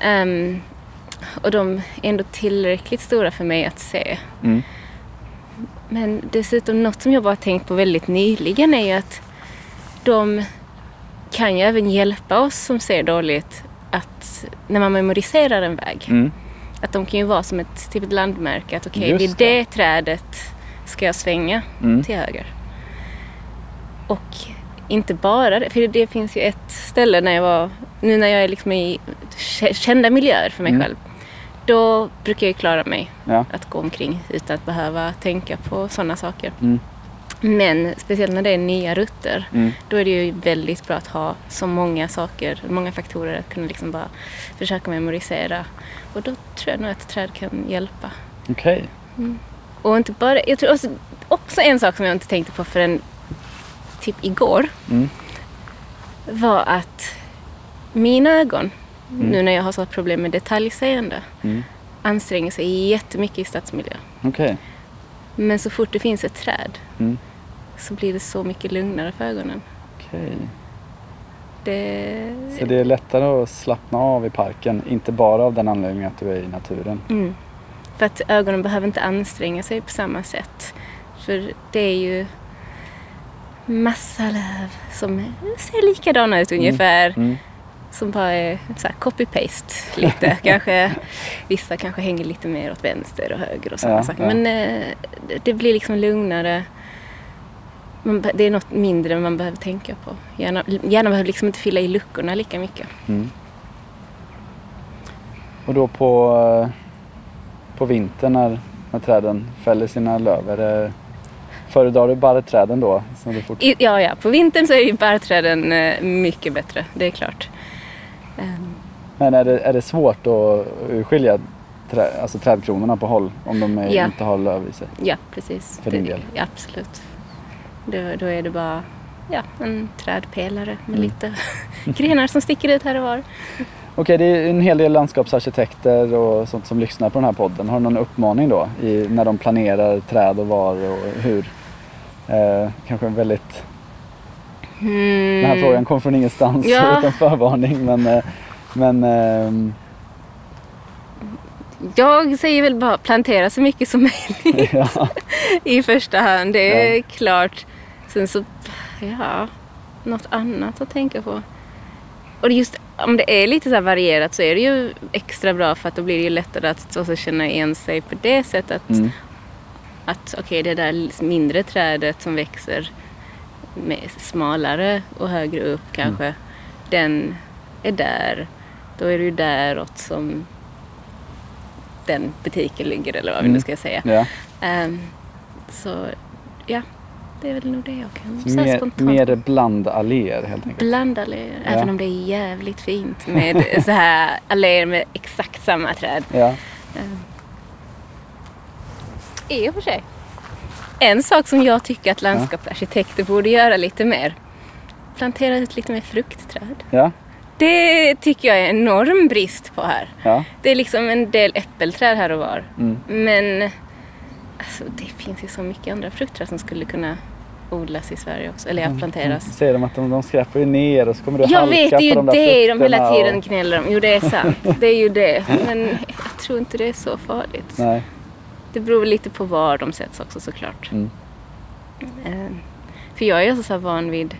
Ehm, och de är ändå tillräckligt stora för mig att se. Mm. Men dessutom något som jag bara tänkt på väldigt nyligen är ju att de kan ju även hjälpa oss som ser dåligt att när man memoriserar en väg. Mm. Att de kan ju vara som ett, typ ett landmärke att okej, Just vid det. det trädet ska jag svänga Mm. till höger. Och inte bara det, för det finns ju ett ställe när jag var, nu när jag är liksom i kända miljöer för mig Mm. själv. Då brukar jag klara mig Ja. att gå omkring utan att behöva tänka på sådana saker. Mm. Men speciellt när det är nya rutter, Mm. då är det ju väldigt bra att ha så många saker, många faktorer att kunna liksom bara försöka memorisera. Och då tror jag nog att träd kan hjälpa. Okej. Och inte bara, jag tror också, också en sak som jag inte tänkte på förrän typ igår Mm. var att mina ögon, nu när jag har så problem med detaljseende, Mm. anstränger sig jättemycket i stadsmiljö. Okej. Men så fort det finns ett träd Mm. så blir det så mycket lugnare för ögonen. Okej. Det... Så det är lättare att slappna av i parken, inte bara av den anledningen att du är i naturen. Mm. För att ögonen behöver inte anstränga sig på samma sätt. För det är ju massa löv som ser likadana ut ungefär. Mm. Som bara är copy-paste lite. *laughs* kanske, vissa kanske hänger lite mer åt vänster och höger och sådana Ja, saker. ja. Men eh, det- blir liksom lugnare. Man, det är något mindre man behöver tänka på. Hjärnan, hjärnan behöver liksom inte fylla i luckorna lika mycket. Mm. Och då på, eh, på vintern när, när träden fäller sina löv, är det, föredrar du barrträden då? Som du fort... Ja, ja, på vintern så är ju barrträden eh, mycket bättre. Det är klart. Ehm, Men är det, är det svårt att urskilja trä, alltså trädkronorna på håll om de är, Ja. inte har löv i sig? ja, precis. För din Det- del? Ja, absolut. Då, då är det bara ja, en trädpelare med Mm. lite *laughs* grenar som sticker ut här och var. Okej, det är en hel del landskapsarkitekter och sånt som lyssnar på den här podden. Har du någon uppmaning då i, när de planerar träd och var och hur? Eh, kanske en väldigt... Mm. Den här frågan kom från ingenstans Ja. utan förvarning men... Eh, men ehm, Jag säger väl bara plantera så mycket som möjligt ja. *laughs* i första hand. Det är Ja. klart. Sen så, ja, något annat att tänka på. Och just om det är lite så varierat så är det ju extra bra för att då blir det ju lättare att också känna igen sig på det sättet. Att, Mm. att okej, det där mindre trädet som växer smalare och högre upp kanske, den är där. Då är det ju däråt som den butiken ligger eller vad vi Mm. nu ska säga. ja. Ehm, så ja, det är väl nog det jag kan säga mer, spontant. mer blandalléer helt enkelt. Blanda alléer, Ja. även om det är jävligt fint med *laughs* så här alléer med exakt samma träd. Ja. Ehm, I och för sig. En sak som jag tycker att landskapsarkitekter borde göra lite mer. Plantera ut lite mer fruktträd. Ja. Det tycker jag är en enorm brist på här. Ja. Det är liksom en del äppelträd här och var. Mm. Men alltså, det finns ju så mycket andra fruktträd som skulle kunna odlas i Sverige också. Eller ja, planteras. Säger de att de, de skräpar ju ner och så kommer du Jag halka vet, det är på ju de det de hela tiden och- gnäller om. Jo, det är sant. Det är ju det. Men jag tror inte det är så farligt. Nej. Det beror lite på var de sätts också såklart. Mm. Eh, För jag är alltså så här van vid,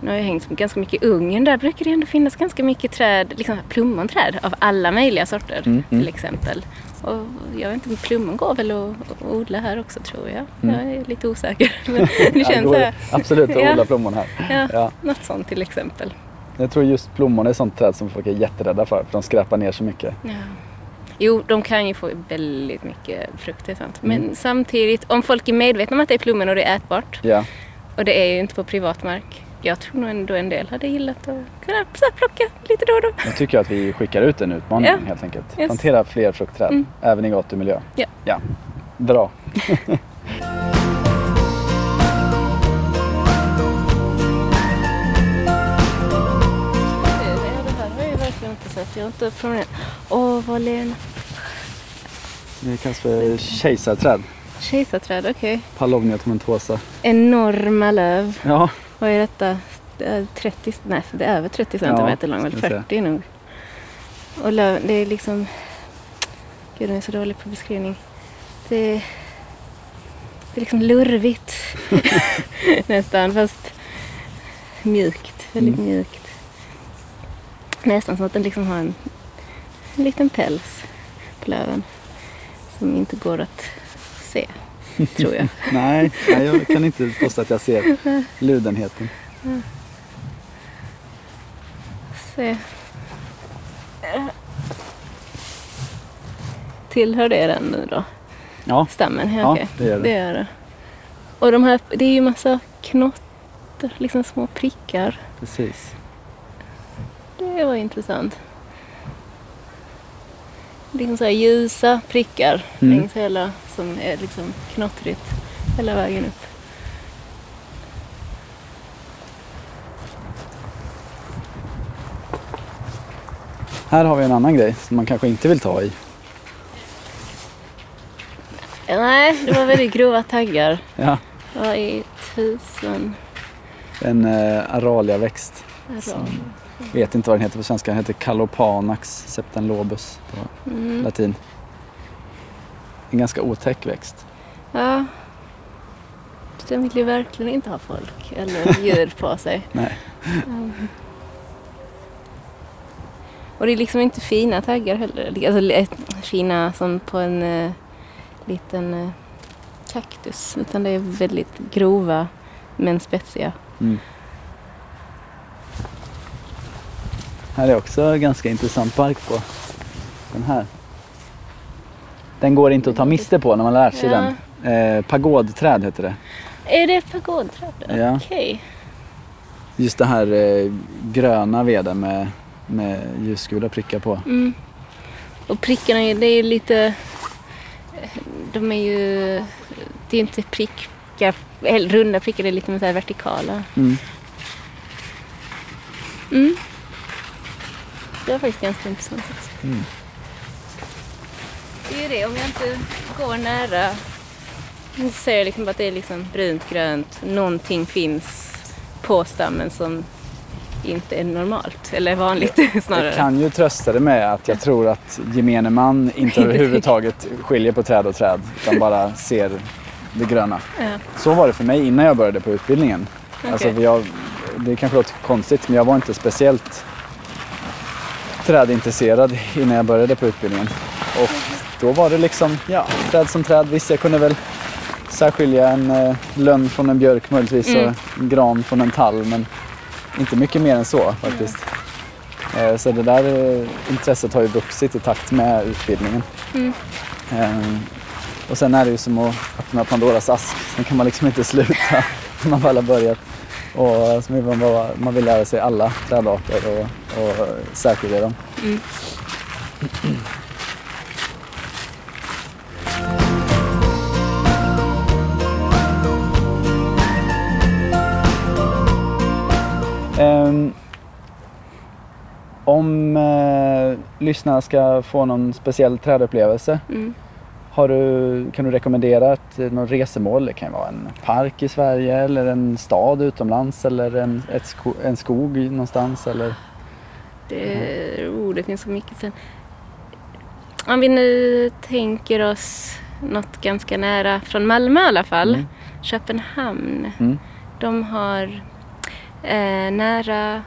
nu har jag hängt ganska mycket i Ungern, där brukar det ändå finnas ganska mycket träd, liksom plommonträd av alla möjliga sorter Mm, mm. till exempel. Och jag vet inte, plommon går väl att odla här också tror jag. Mm. Jag är lite osäker. *laughs* Men det Ja, känns så här, absolut att Ja. odla plommon här. ja, Ja. något sånt till exempel. Jag tror just plommon är ett sånt träd som folk är jätterädda för, för de skräpar ner så mycket. Ja. Jo, de kan ju få väldigt mycket frukt, det är sant. Men Mm. samtidigt, om folk är medvetna om att det är plommon och det är ätbart Ja, och det är ju inte på privat mark. Jag tror nog ändå en del hade gillat att kunna plocka lite då och då. nu tycker jag att vi skickar ut en utmaning Ja. helt enkelt. Yes. Plantera fler fruktträd, Mm. även i gatumiljö. Ja. ja. Bra. *laughs* Jag verkligen inte sett. Jag har inte promenerat. Åh, vad Lena. Det kallas för kejsarträd. Kejsarträd, okej. Palovnia tomentosa. Enorma löv. Ja, Vad är detta? Det är 30, nej, det är över 30 centimeter lång, jag säga. 40 nog. Och löv, det är liksom... Gud, den är så dålig på beskrivning. Det, det är liksom lurvigt *laughs* *laughs* nästan, fast mjukt. Väldigt Mm. mjukt. Nästan som att den liksom har en, en liten päls på löven som inte går att se, tror jag. *laughs* nej, nej, jag kan inte påstå att jag ser ludenheten. Se. Tillhör det den nu då? Ja, Stammen? Ja, okej. det gör det. det gör det. Och de här, det är ju massa knotter, liksom små prickar. precis. Det var intressant. Liksom så här ljusa prickar Mm. längs hela, som är liksom knottrigt hela vägen upp. Här har vi en annan grej som man kanske inte vill ta i. Nej, det var väldigt grova taggar. *laughs* Ja, Vad i tusen en eh, araliaväxt. arab. Vet inte vad den heter på svenska. Den heter Calopanax septenlobus på Mm. latin. En ganska otäck växt. Ja. Den vill ju verkligen inte ha folk eller djur på sig. *laughs* Nej. Mm. Och det är liksom inte fina taggar heller. Alltså fina som på en eh, liten eh, kaktus. Utan det är väldigt grova men spetsiga. Mm. Här är också ganska intressant bark på den här. Den går inte att ta miste på när man lär sig Ja. den. Eh, pagodträd heter det. Är det pagodträd? Ja. Okej. Just det här eh, gröna veden med, med ljusgula prickar på. Mm. Och prickarna, det är lite... De är ju... Det är inte prickar, eller runda prickar, det är lite mer vertikala. Mm. Mm. Det var faktiskt ganska intressant också. Mm. Det är ju det, om jag inte går nära så ser jag liksom att det är liksom brunt, grönt. Någonting finns på stammen som inte är normalt, eller vanligt *laughs* snarare. Jag kan ju trösta dig med att jag tror att gemene man inte *laughs* överhuvudtaget skiljer på träd och träd utan bara ser det gröna. Ja. Så var det för mig innan jag började på utbildningen. Okej. Alltså jag, det kanske låter konstigt men jag var inte speciellt trädintresserad innan jag började på utbildningen. Och då var det liksom, ja, träd som träd. Visst, jag kunde väl särskilja en eh, lönn från en björk möjligtvis Mm. och en gran från en tall men inte mycket mer än så faktiskt. Eh, så det där eh, intresset har ju vuxit i takt med utbildningen. Mm. Eh, och sen är det ju som att öppna Pandoras ask. Sen kan man liksom inte sluta när *laughs* man väl har börjat. Och så vill man, bara, man vill lära sig alla trädarter och, och särskilja dem. Mm. Ehm, om eh, lyssnarna ska få någon speciell trädupplevelse, Mm. Har du, kan du rekommendera ett, något resemål? Det kan vara en park i Sverige eller en stad utomlands eller en, sko, en skog någonstans. Eller, Det, oh, det finns så mycket sen. Om vi nu tänker oss något ganska nära från Malmö i alla fall. Mm. Köpenhamn. Mm. De har eh, nära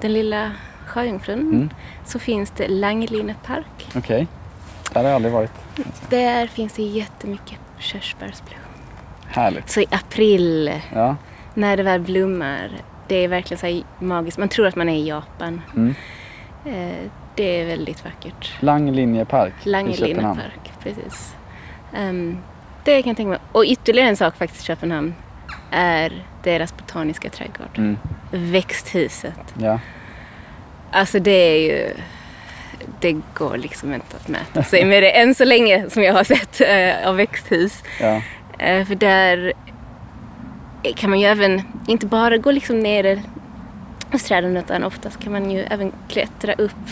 den lilla Sjöjungfrun Mm. så finns det Langline park. Okej, där har jag aldrig varit. Där finns det jättemycket körsbärsblom. Härligt. Så i april Ja. när det väl blommar, det är verkligen så magiskt. Man tror att man är i Japan. Mm. Eh, det är väldigt vackert. Langlinjepark i Langeline Köpenhamn. park, precis. Ehm, det kan jag tänka mig. Och ytterligare en sak faktiskt i Köpenhamn är deras botaniska trädgård. Mm. Växthuset. Ja. Alltså det är ju... Det går liksom inte att mäta sig med det än så länge som jag har sett eh, av växthus. Ja. Eh, för där kan man ju även inte bara gå liksom ner hos träden utan oftast kan man ju även klättra upp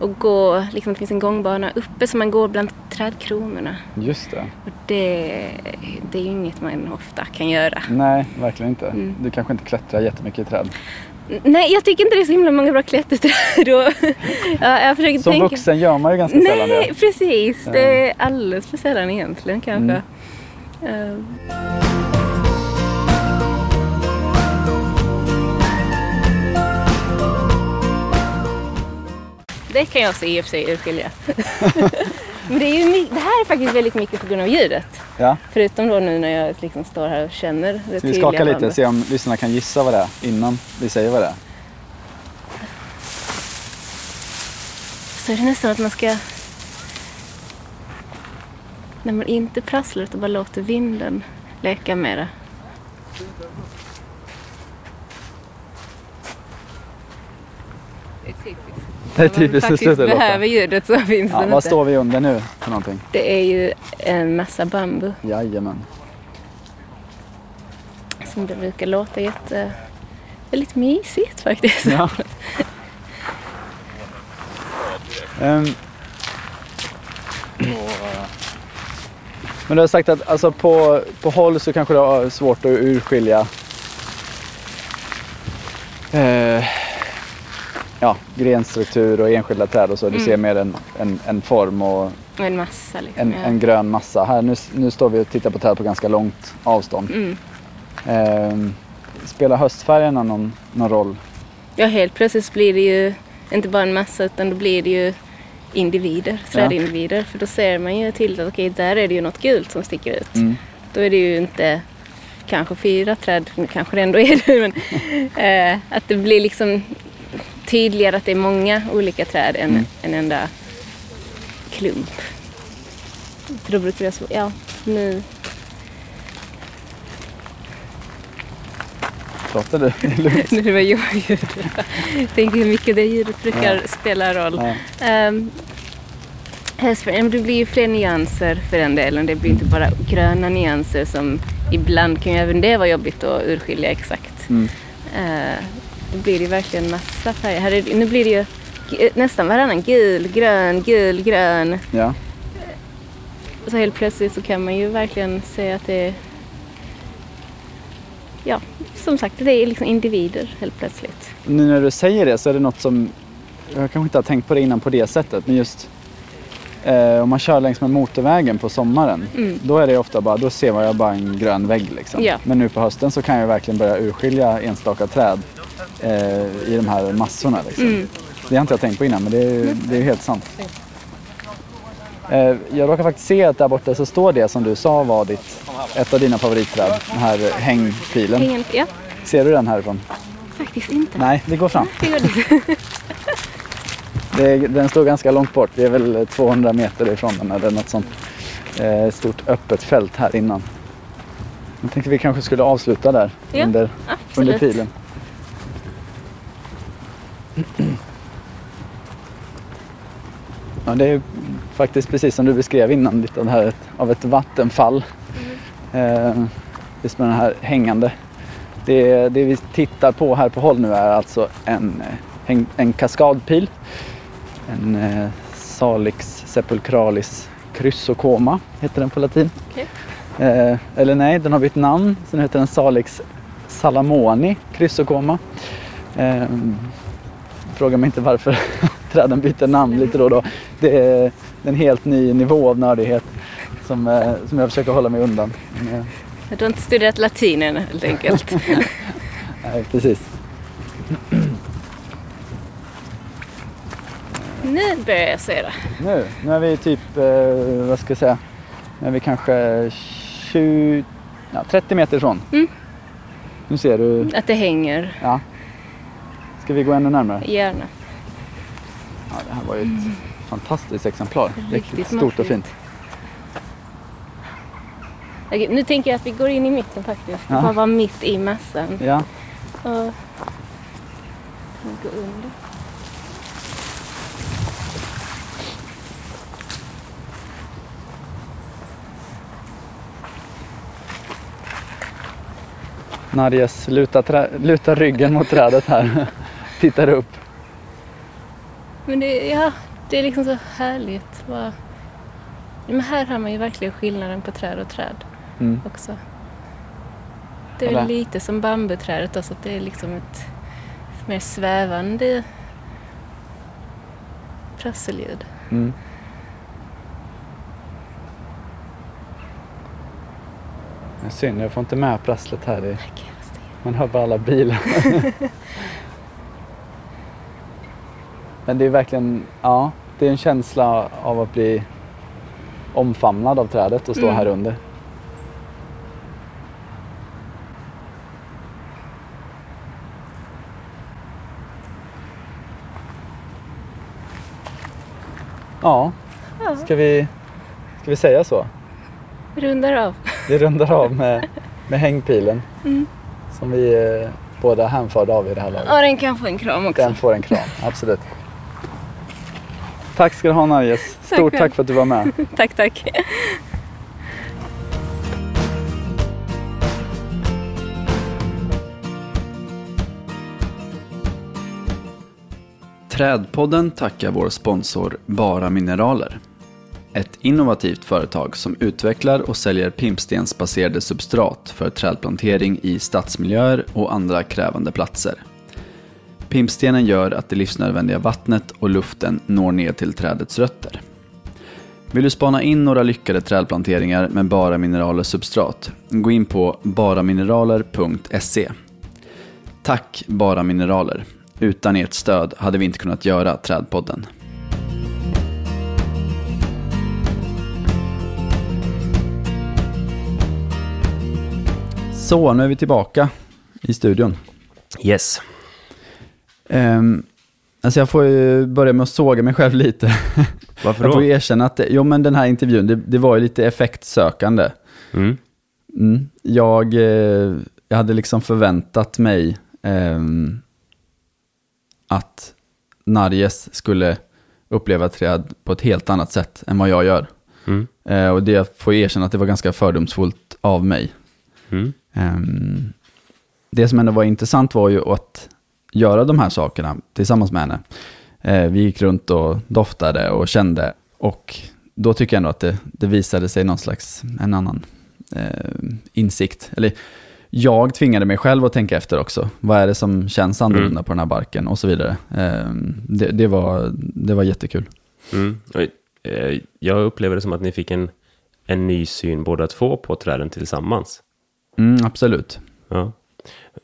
och gå, liksom det finns en gångbana uppe som man går bland trädkronorna. Just det. Och det, det är ju inget man ofta kan göra. Nej, verkligen inte. Mm. Du kanske inte klättrar jättemycket i träd. Nej, jag tycker inte det är så himla många bra klätterträd. Ja, jag försöker Som tänka... vuxen gör man ju ganska sällan Nej, det. precis. Ja. Det är alldeles för sällan egentligen kanske. Mm. Eh, Det kan jag se i och för sig urskilja. *laughs* Men det, är ju, det här är faktiskt väldigt mycket på grund av ljudet. Ja. Förutom då nu när jag liksom står här och känner det Ska vi tydliga skaka lite bandet. se om lyssnarna kan gissa vad det är innan vi säger vad det är? Så är det nästan att man ska... När man inte prasslar utan bara låter vinden leka med det. Det är typiskt. Det är man typiskt hur faktiskt behöver ljudet så finns Ja, det vad inte. står vi under nu för någonting? Det är ju en massa bambu Jajamän. som det brukar låta jätte... Väldigt mysigt faktiskt. Ja. Ehm. Men du har sagt att alltså på, på håll så kanske du har svårt att urskilja eh, ja, grenstruktur och enskilda träd och så. Du Mm. ser mer en, en, en form och en massa liksom. en, ja. en grön massa. Här, nu, nu står vi och tittar på träd på ganska långt avstånd. Mm. Ehm, spelar höstfärgerna någon, någon roll? Ja, helt plötsligt blir det ju inte bara en massa utan då blir det ju individer, trädindivider. För då ser man ju till att okej, där är det ju något gult som sticker ut. Mm. Då är det ju inte kanske fyra träd, kanske det ändå är det, men *laughs* eh, att det blir liksom tydligare att det är många olika träd än Mm. en enda klump. För då brukar jag så, ja, nu, det *laughs* lugnt? nu var jag. Tänk hur mycket det ljudet brukar spela roll. Ja. Um, det blir ju fler nyanser för den delen. Det blir inte bara gröna nyanser som ibland kan ju även det vara jobbigt att urskilja exakt. Mm. Uh, då blir det ju verkligen massa färger. Här är, nu blir det ju nästan varannan gul, grön, gul, grön. Ja. Så helt plötsligt så kan man ju verkligen säga att det är... Ja, som sagt, det är liksom individer helt plötsligt. Nu när du säger det så är det något som jag kanske inte har tänkt på det innan på det sättet. Men just eh, om man kör längs med motorvägen på sommaren. Mm. Då är det ofta bara, då ser man ju bara en grön vägg liksom. Ja. Men nu på hösten så kan jag verkligen börja urskilja enstaka träd eh, i de här massorna. Liksom. Mm. Det har inte jag tänkt på innan men det är, det är helt sant. Eh, jag råkar faktiskt se att där borta så står det som du sa var ditt, ett av dina favoritträd. Den här hängpilen. Ingen, ja, Ser du den härifrån? faktiskt inte. Nej, det går fram. Det gör det. *laughs* Det den står ganska långt bort. Vi är väl 200 meter ifrån den eller något sånt. Eh, stort öppet fält här innan. Jag tänkte vi kanske skulle avsluta där Ja, under, under pilen. Ja, det är faktiskt precis som du beskrev innan, lite av, här, av ett vattenfall. Eh, just med den här hängande. Det, det vi tittar på här på håll nu är alltså en, eh, häng- en kaskadpil. En eh, Salix sepulcralis chrysocoma heter den på latin. Okej. Eh, eller nej, den har bytt namn. Sen heter den Salix salamoni chrysocoma. Eh, fråga mig inte varför *laughs* träden byter namn lite då och då. Det är en helt ny nivå av nördighet som, eh, som jag försöker hålla mig undan. Eh, Du har inte studerat latin än helt enkelt. *laughs* nej, precis. nu börjar jag se det. Nu, nu är vi typ, eh, vad ska jag säga, nu är vi kanske 20, ja, 30 meter ifrån. Mm. Nu ser du, Att det hänger. ja. Ska vi gå ännu närmare? Gärna. Ja, det här var ju ett fantastiskt exemplar. Riktigt, Riktigt stort och fint. Okej, nu tänker jag att vi går in i mitten faktiskt. Ja. Bara vara mitt i massan. Ja, Och gå under. Narjes lutar, trä, lutar ryggen mot trädet här. *laughs* Tittar upp. Men det, ja, det är liksom så härligt. Bara... Men här har man ju verkligen skillnaden på träd och träd Mm. också. Det är lite som bambuträdet också, att det är liksom ett mer svävande prasselljud. Mm. Synd, jag får inte med prasslet här. Säger man hör bara alla bilar. *laughs* Men det är verkligen, ja, det är en känsla av att bli omfamnad av trädet och stå Mm. här under. Ja, ska vi, ska vi säga så? rundar av. Vi rundar av med, med hängpilen Mm. som vi eh, båda hänförda av i det här laget. Ja, den kan få en kram också. Den får en kram, absolut. Tack ska du ha Narjes. Tack Stort själv. tack för att du var med. *laughs* Tack, tack. Trädpodden tackar vår sponsor Bara Mineraler. Ett innovativt företag som utvecklar och säljer pimpstensbaserade substrat för trädplantering i stadsmiljöer och andra krävande platser. Pimpstenen gör att det livsnödvändiga vattnet och luften når ner till trädets rötter. Vill du spana in några lyckade trädplanteringar med Bara Mineraler substrat? Gå in på baramineraler.se. Tack Bara Mineraler. Utan ert stöd hade vi inte kunnat göra Trädpodden. Så, nu är vi tillbaka i studion. Yes. Um, alltså jag får ju börja med att såga mig själv lite. Varför Jag får då? erkänna att, det, jo men den här intervjun, det, det var ju lite effektsökande. Mm. Mm. Jag, eh, jag hade liksom förväntat mig ehm, att Narjes skulle uppleva träd på ett helt annat sätt än vad jag gör. Mm. Eh, och det får jag erkänna att det var ganska fördomsfullt av mig. Ehm, det som ändå var intressant var ju att göra de här sakerna tillsammans med henne. Eh, vi gick runt och doftade och kände. Och då tycker jag ändå att det, det visade sig någon slags, en annan eh, insikt. Eller jag tvingade mig själv att tänka efter också. Vad är det som känns annorlunda Mm. på den här barken och så vidare. Eh, det, det, var, det var jättekul. Mm. Eh, Jag upplever det som att ni fick en, en ny syn båda två på träden tillsammans. Mm, absolut. Ja.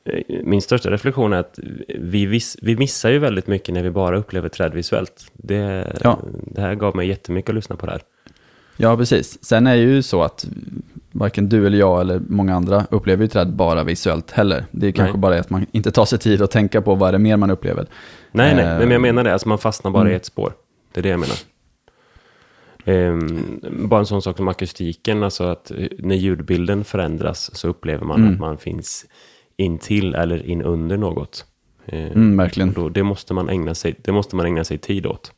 Eh, Min största reflektion är att vi, vis, vi missar ju väldigt mycket när vi bara upplever träd visuellt. Det, Ja. det här gav mig jättemycket att lyssna på det här. Ja, precis. Sen är det ju så att varken du eller jag eller många andra upplever ju träd bara visuellt heller. Det är kanske Nej. bara att man inte tar sig tid att tänka på vad det är mer man upplever. Nej, nej, men jag menar det. Alltså man fastnar bara mm. i ett spår. Det är det jag menar. Ehm, bara en sån sak som akustiken, alltså att när ljudbilden förändras så upplever man Mm. att man finns in till eller in under något. Ehm, Mm, verkligen. då, det, måste man ägna sig, det måste man ägna sig tid åt.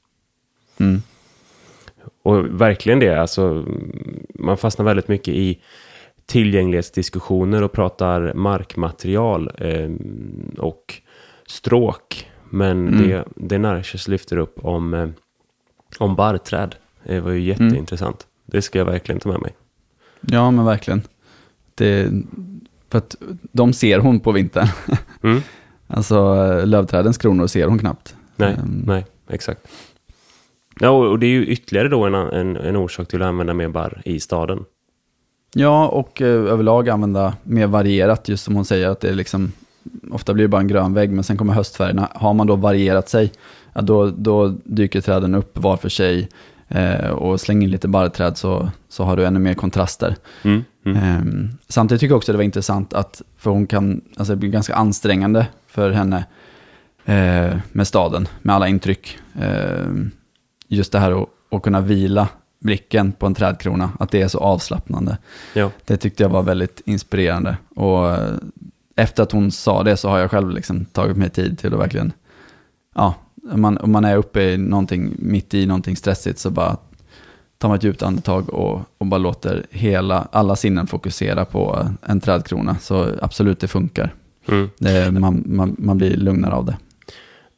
Mm. Och verkligen det, alltså mm, man fastnar väldigt mycket i tillgänglighetsdiskussioner och pratar markmaterial ehm, och stråk. Men Mm. det, det Narciss lyfter upp om, eh, om barrträd det var ju jätteintressant. Det ska jag verkligen ta med mig. Ja, men verkligen. Det, för att de ser hon på vintern. *laughs* Mm. Alltså lövträdens kronor ser hon knappt. Nej, Ehm, nej, exakt. Ja, och och det är ju ytterligare då en, en, en orsak till att använda mer barr i staden. Ja, och eh, överlag använda mer varierat, just som hon säger, att det är liksom, ofta blir det bara en grön vägg, men sen kommer höstfärgerna. Har man då varierat sig, ja, då, då dyker träden upp var för sig, eh, och slänger in lite barrträd så, så har du ännu mer kontraster. Mm. Mm. Ehm, samtidigt tycker jag också det var intressant att, för hon kan, alltså det blir ganska ansträngande för henne eh, med staden, med alla intryck. Ehm, just det här att, att kunna vila blicken på en trädkrona, att det är så avslappnande. Ja. Det tyckte jag var väldigt inspirerande. Och eh, efter att hon sa det så har jag själv liksom tagit mig tid till att verkligen, ja, om man, om man är uppe i någonting, mitt i någonting stressigt så bara tar man ett djupt andetag och, och bara låter hela, alla sinnen fokusera på en trädkrona. Så absolut, det funkar. Mm. Det, man, man, man blir lugnare av det.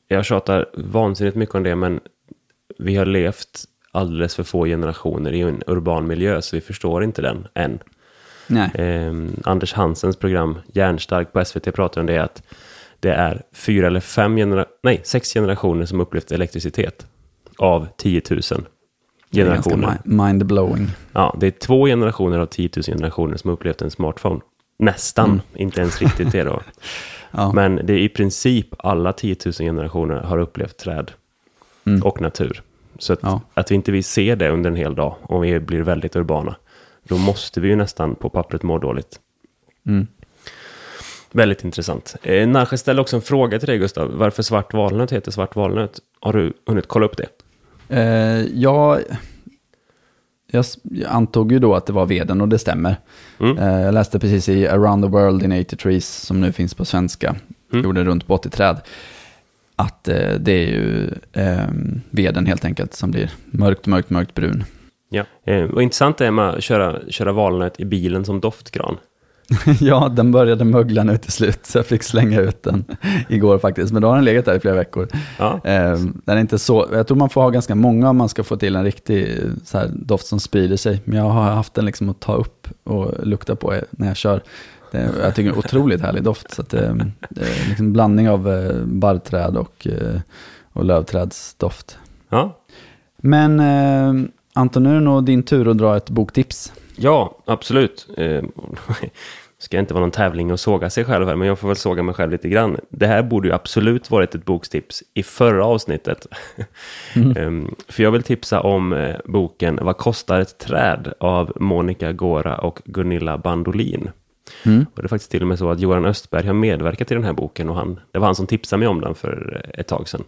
Jag tjatar vansinnigt mycket om det, men vi har levt alldeles för få generationer i en urban miljö, så vi förstår inte den än. Eh, Anders Hansens program Järnstark på SVT pratar om det, att det är fyra eller fem genera- nej, sex generationer som upplevt elektricitet av 10 000 det är ganska generationer. mi- mind-blowing. Ja, det är två generationer av 10 000 generationer som upplevt en smartphone. Nästan, Mm. inte ens riktigt det då. *laughs* Ja. Men det är i princip alla 10 000 generationer har upplevt träd Mm. och natur. Så att, Ja. att vi inte vill se det under en hel dag, om vi blir väldigt urbana, då måste vi ju nästan på pappret må dåligt. Mm. Väldigt intressant. Eh, Nasche ställde också en fråga till dig, Gustav. Varför svart valnöt heter svart valnöt? Har du hunnit kolla upp det? Eh, jag, jag, antog ju då att det var veden och det stämmer. Mm. Eh, jag läste precis i Around the World in 80 Trees som nu finns på svenska. Mm. Gjorde runt på 80 träd. Att eh, det är ju eh, veden helt enkelt som blir mörkt, mörkt, mörkt brun. Ja. Eh, och intressant är med att köra, köra valnöt i bilen som doftgran. *laughs* ja, den började mögla nu till slut så jag fick slänga ut den igår faktiskt. Men då har den legat där i flera veckor. Ja. Eh, den är inte så, jag tror man får ha ganska många om man ska få till en riktig eh, så här, doft som sprider sig. Men jag har haft den liksom att ta upp och lukta på när jag kör. Det, jag tycker det är en otroligt härlig doft. Så att, eh, det är liksom en blandning av eh, barrträd och, eh, och lövträdsdoft. ja. Men eh, Anton, nu är det nog din tur att dra ett boktips. Ja, absolut. Eh, *laughs* ska inte vara någon tävling och såga sig själv här, men jag får väl såga mig själv lite grann. Det här borde ju absolut varit ett bokstips i förra avsnittet. *laughs* Ehm, för jag vill tipsa om eh, boken Vad kostar ett träd? av Monica Gora och Gunilla Bandolin. Mm. Och det är faktiskt till och med så att Johan Östberg har medverkat i den här boken och han, det var han som tipsade mig om den för eh, ett tag sedan.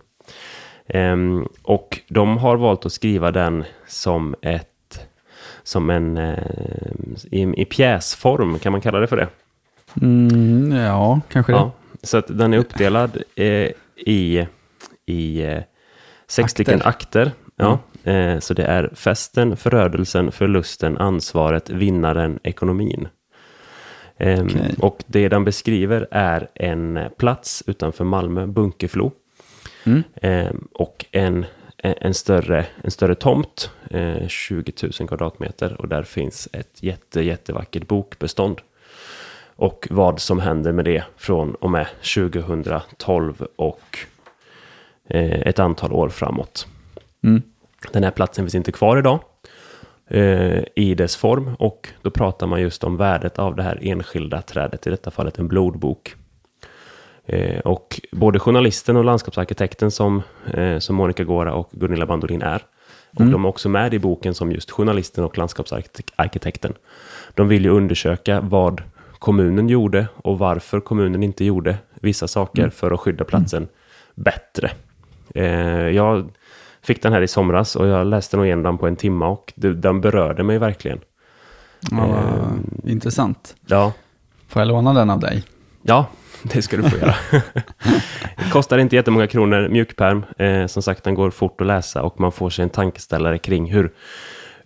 Ehm, och de har valt att skriva den som ett som en eh, i, i pjäsform, kan man kalla det för det? Mm, ja, kanske det. Ja, så att den är uppdelad eh, i, i eh, sex Akter. stycken akter. Ja, eh, så det är festen, förödelsen, förlusten, ansvaret, vinnaren, ekonomin. Ehm, Okej. Och det den beskriver är en plats utanför Malmö, Bunkeflo. Mm. Eh, och en, en, större, en större tomt, eh, 20 000 kvadratmeter. Och där finns ett jätte, jättevackert bokbestånd. Och vad som händer med det från och med 2012 och eh, ett antal år framåt. Mm. Den här platsen finns inte kvar idag eh, i dess form och då pratar man just om värdet av det här enskilda trädet, i detta fallet en blodbok. Eh, och både journalisten och landskapsarkitekten som, eh, som Monica Gora och Gunilla Bandolin är, och Mm. de är också med i boken som just journalisten och landskapsarkitekten. De vill ju undersöka vad kommunen gjorde och varför kommunen inte gjorde vissa saker Mm. för att skydda platsen bättre. Eh, jag fick den här i somras och jag läste nog igenom den på en timme och det, den berörde mig verkligen. Ja, Eh, intressant. Ja, Får jag låna den av dig? ja *laughs* det ska du få göra. det *laughs* kostar inte jättemånga kronor, mjukperm. Eh, som sagt, den går fort att läsa och man får sig en tankeställare kring hur,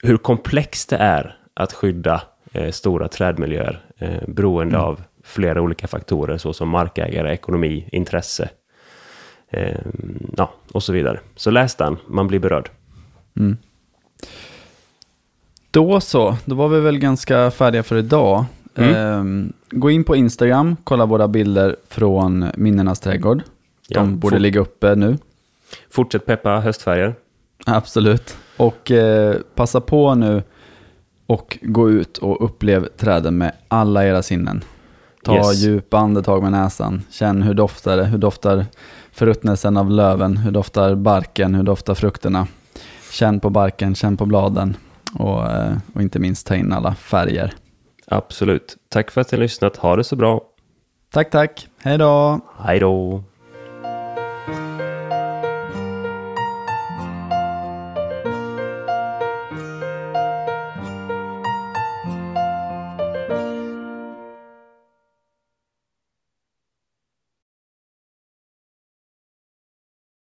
hur komplext det är att skydda eh, stora trädmiljöer eh, beroende Mm. av flera olika faktorer såsom markägare, ekonomi, intresse eh, ja, och så vidare. Så läs den, man blir berörd. Mm. Då så, då var vi väl ganska färdiga för idag. Mm. Ehm, gå in på Instagram, kolla våra bilder från Minnenas trädgård. De Ja, borde fort- ligga uppe nu. Fortsätt peppa höstfärger. Absolut. Och eh, passa på nu och gå ut och upplev träden med alla era sinnen. Ta Yes. djupa andetag med näsan. Känn hur doftar det. Hur doftar förruttnelsen av löven? Hur doftar barken? Hur doftar frukterna? Känn på barken, känn på bladen. Och, eh, och inte minst ta in alla färger. Absolut. Tack för att ni har lyssnat. Ha det så bra. Tack, tack. Hej då. Hej då.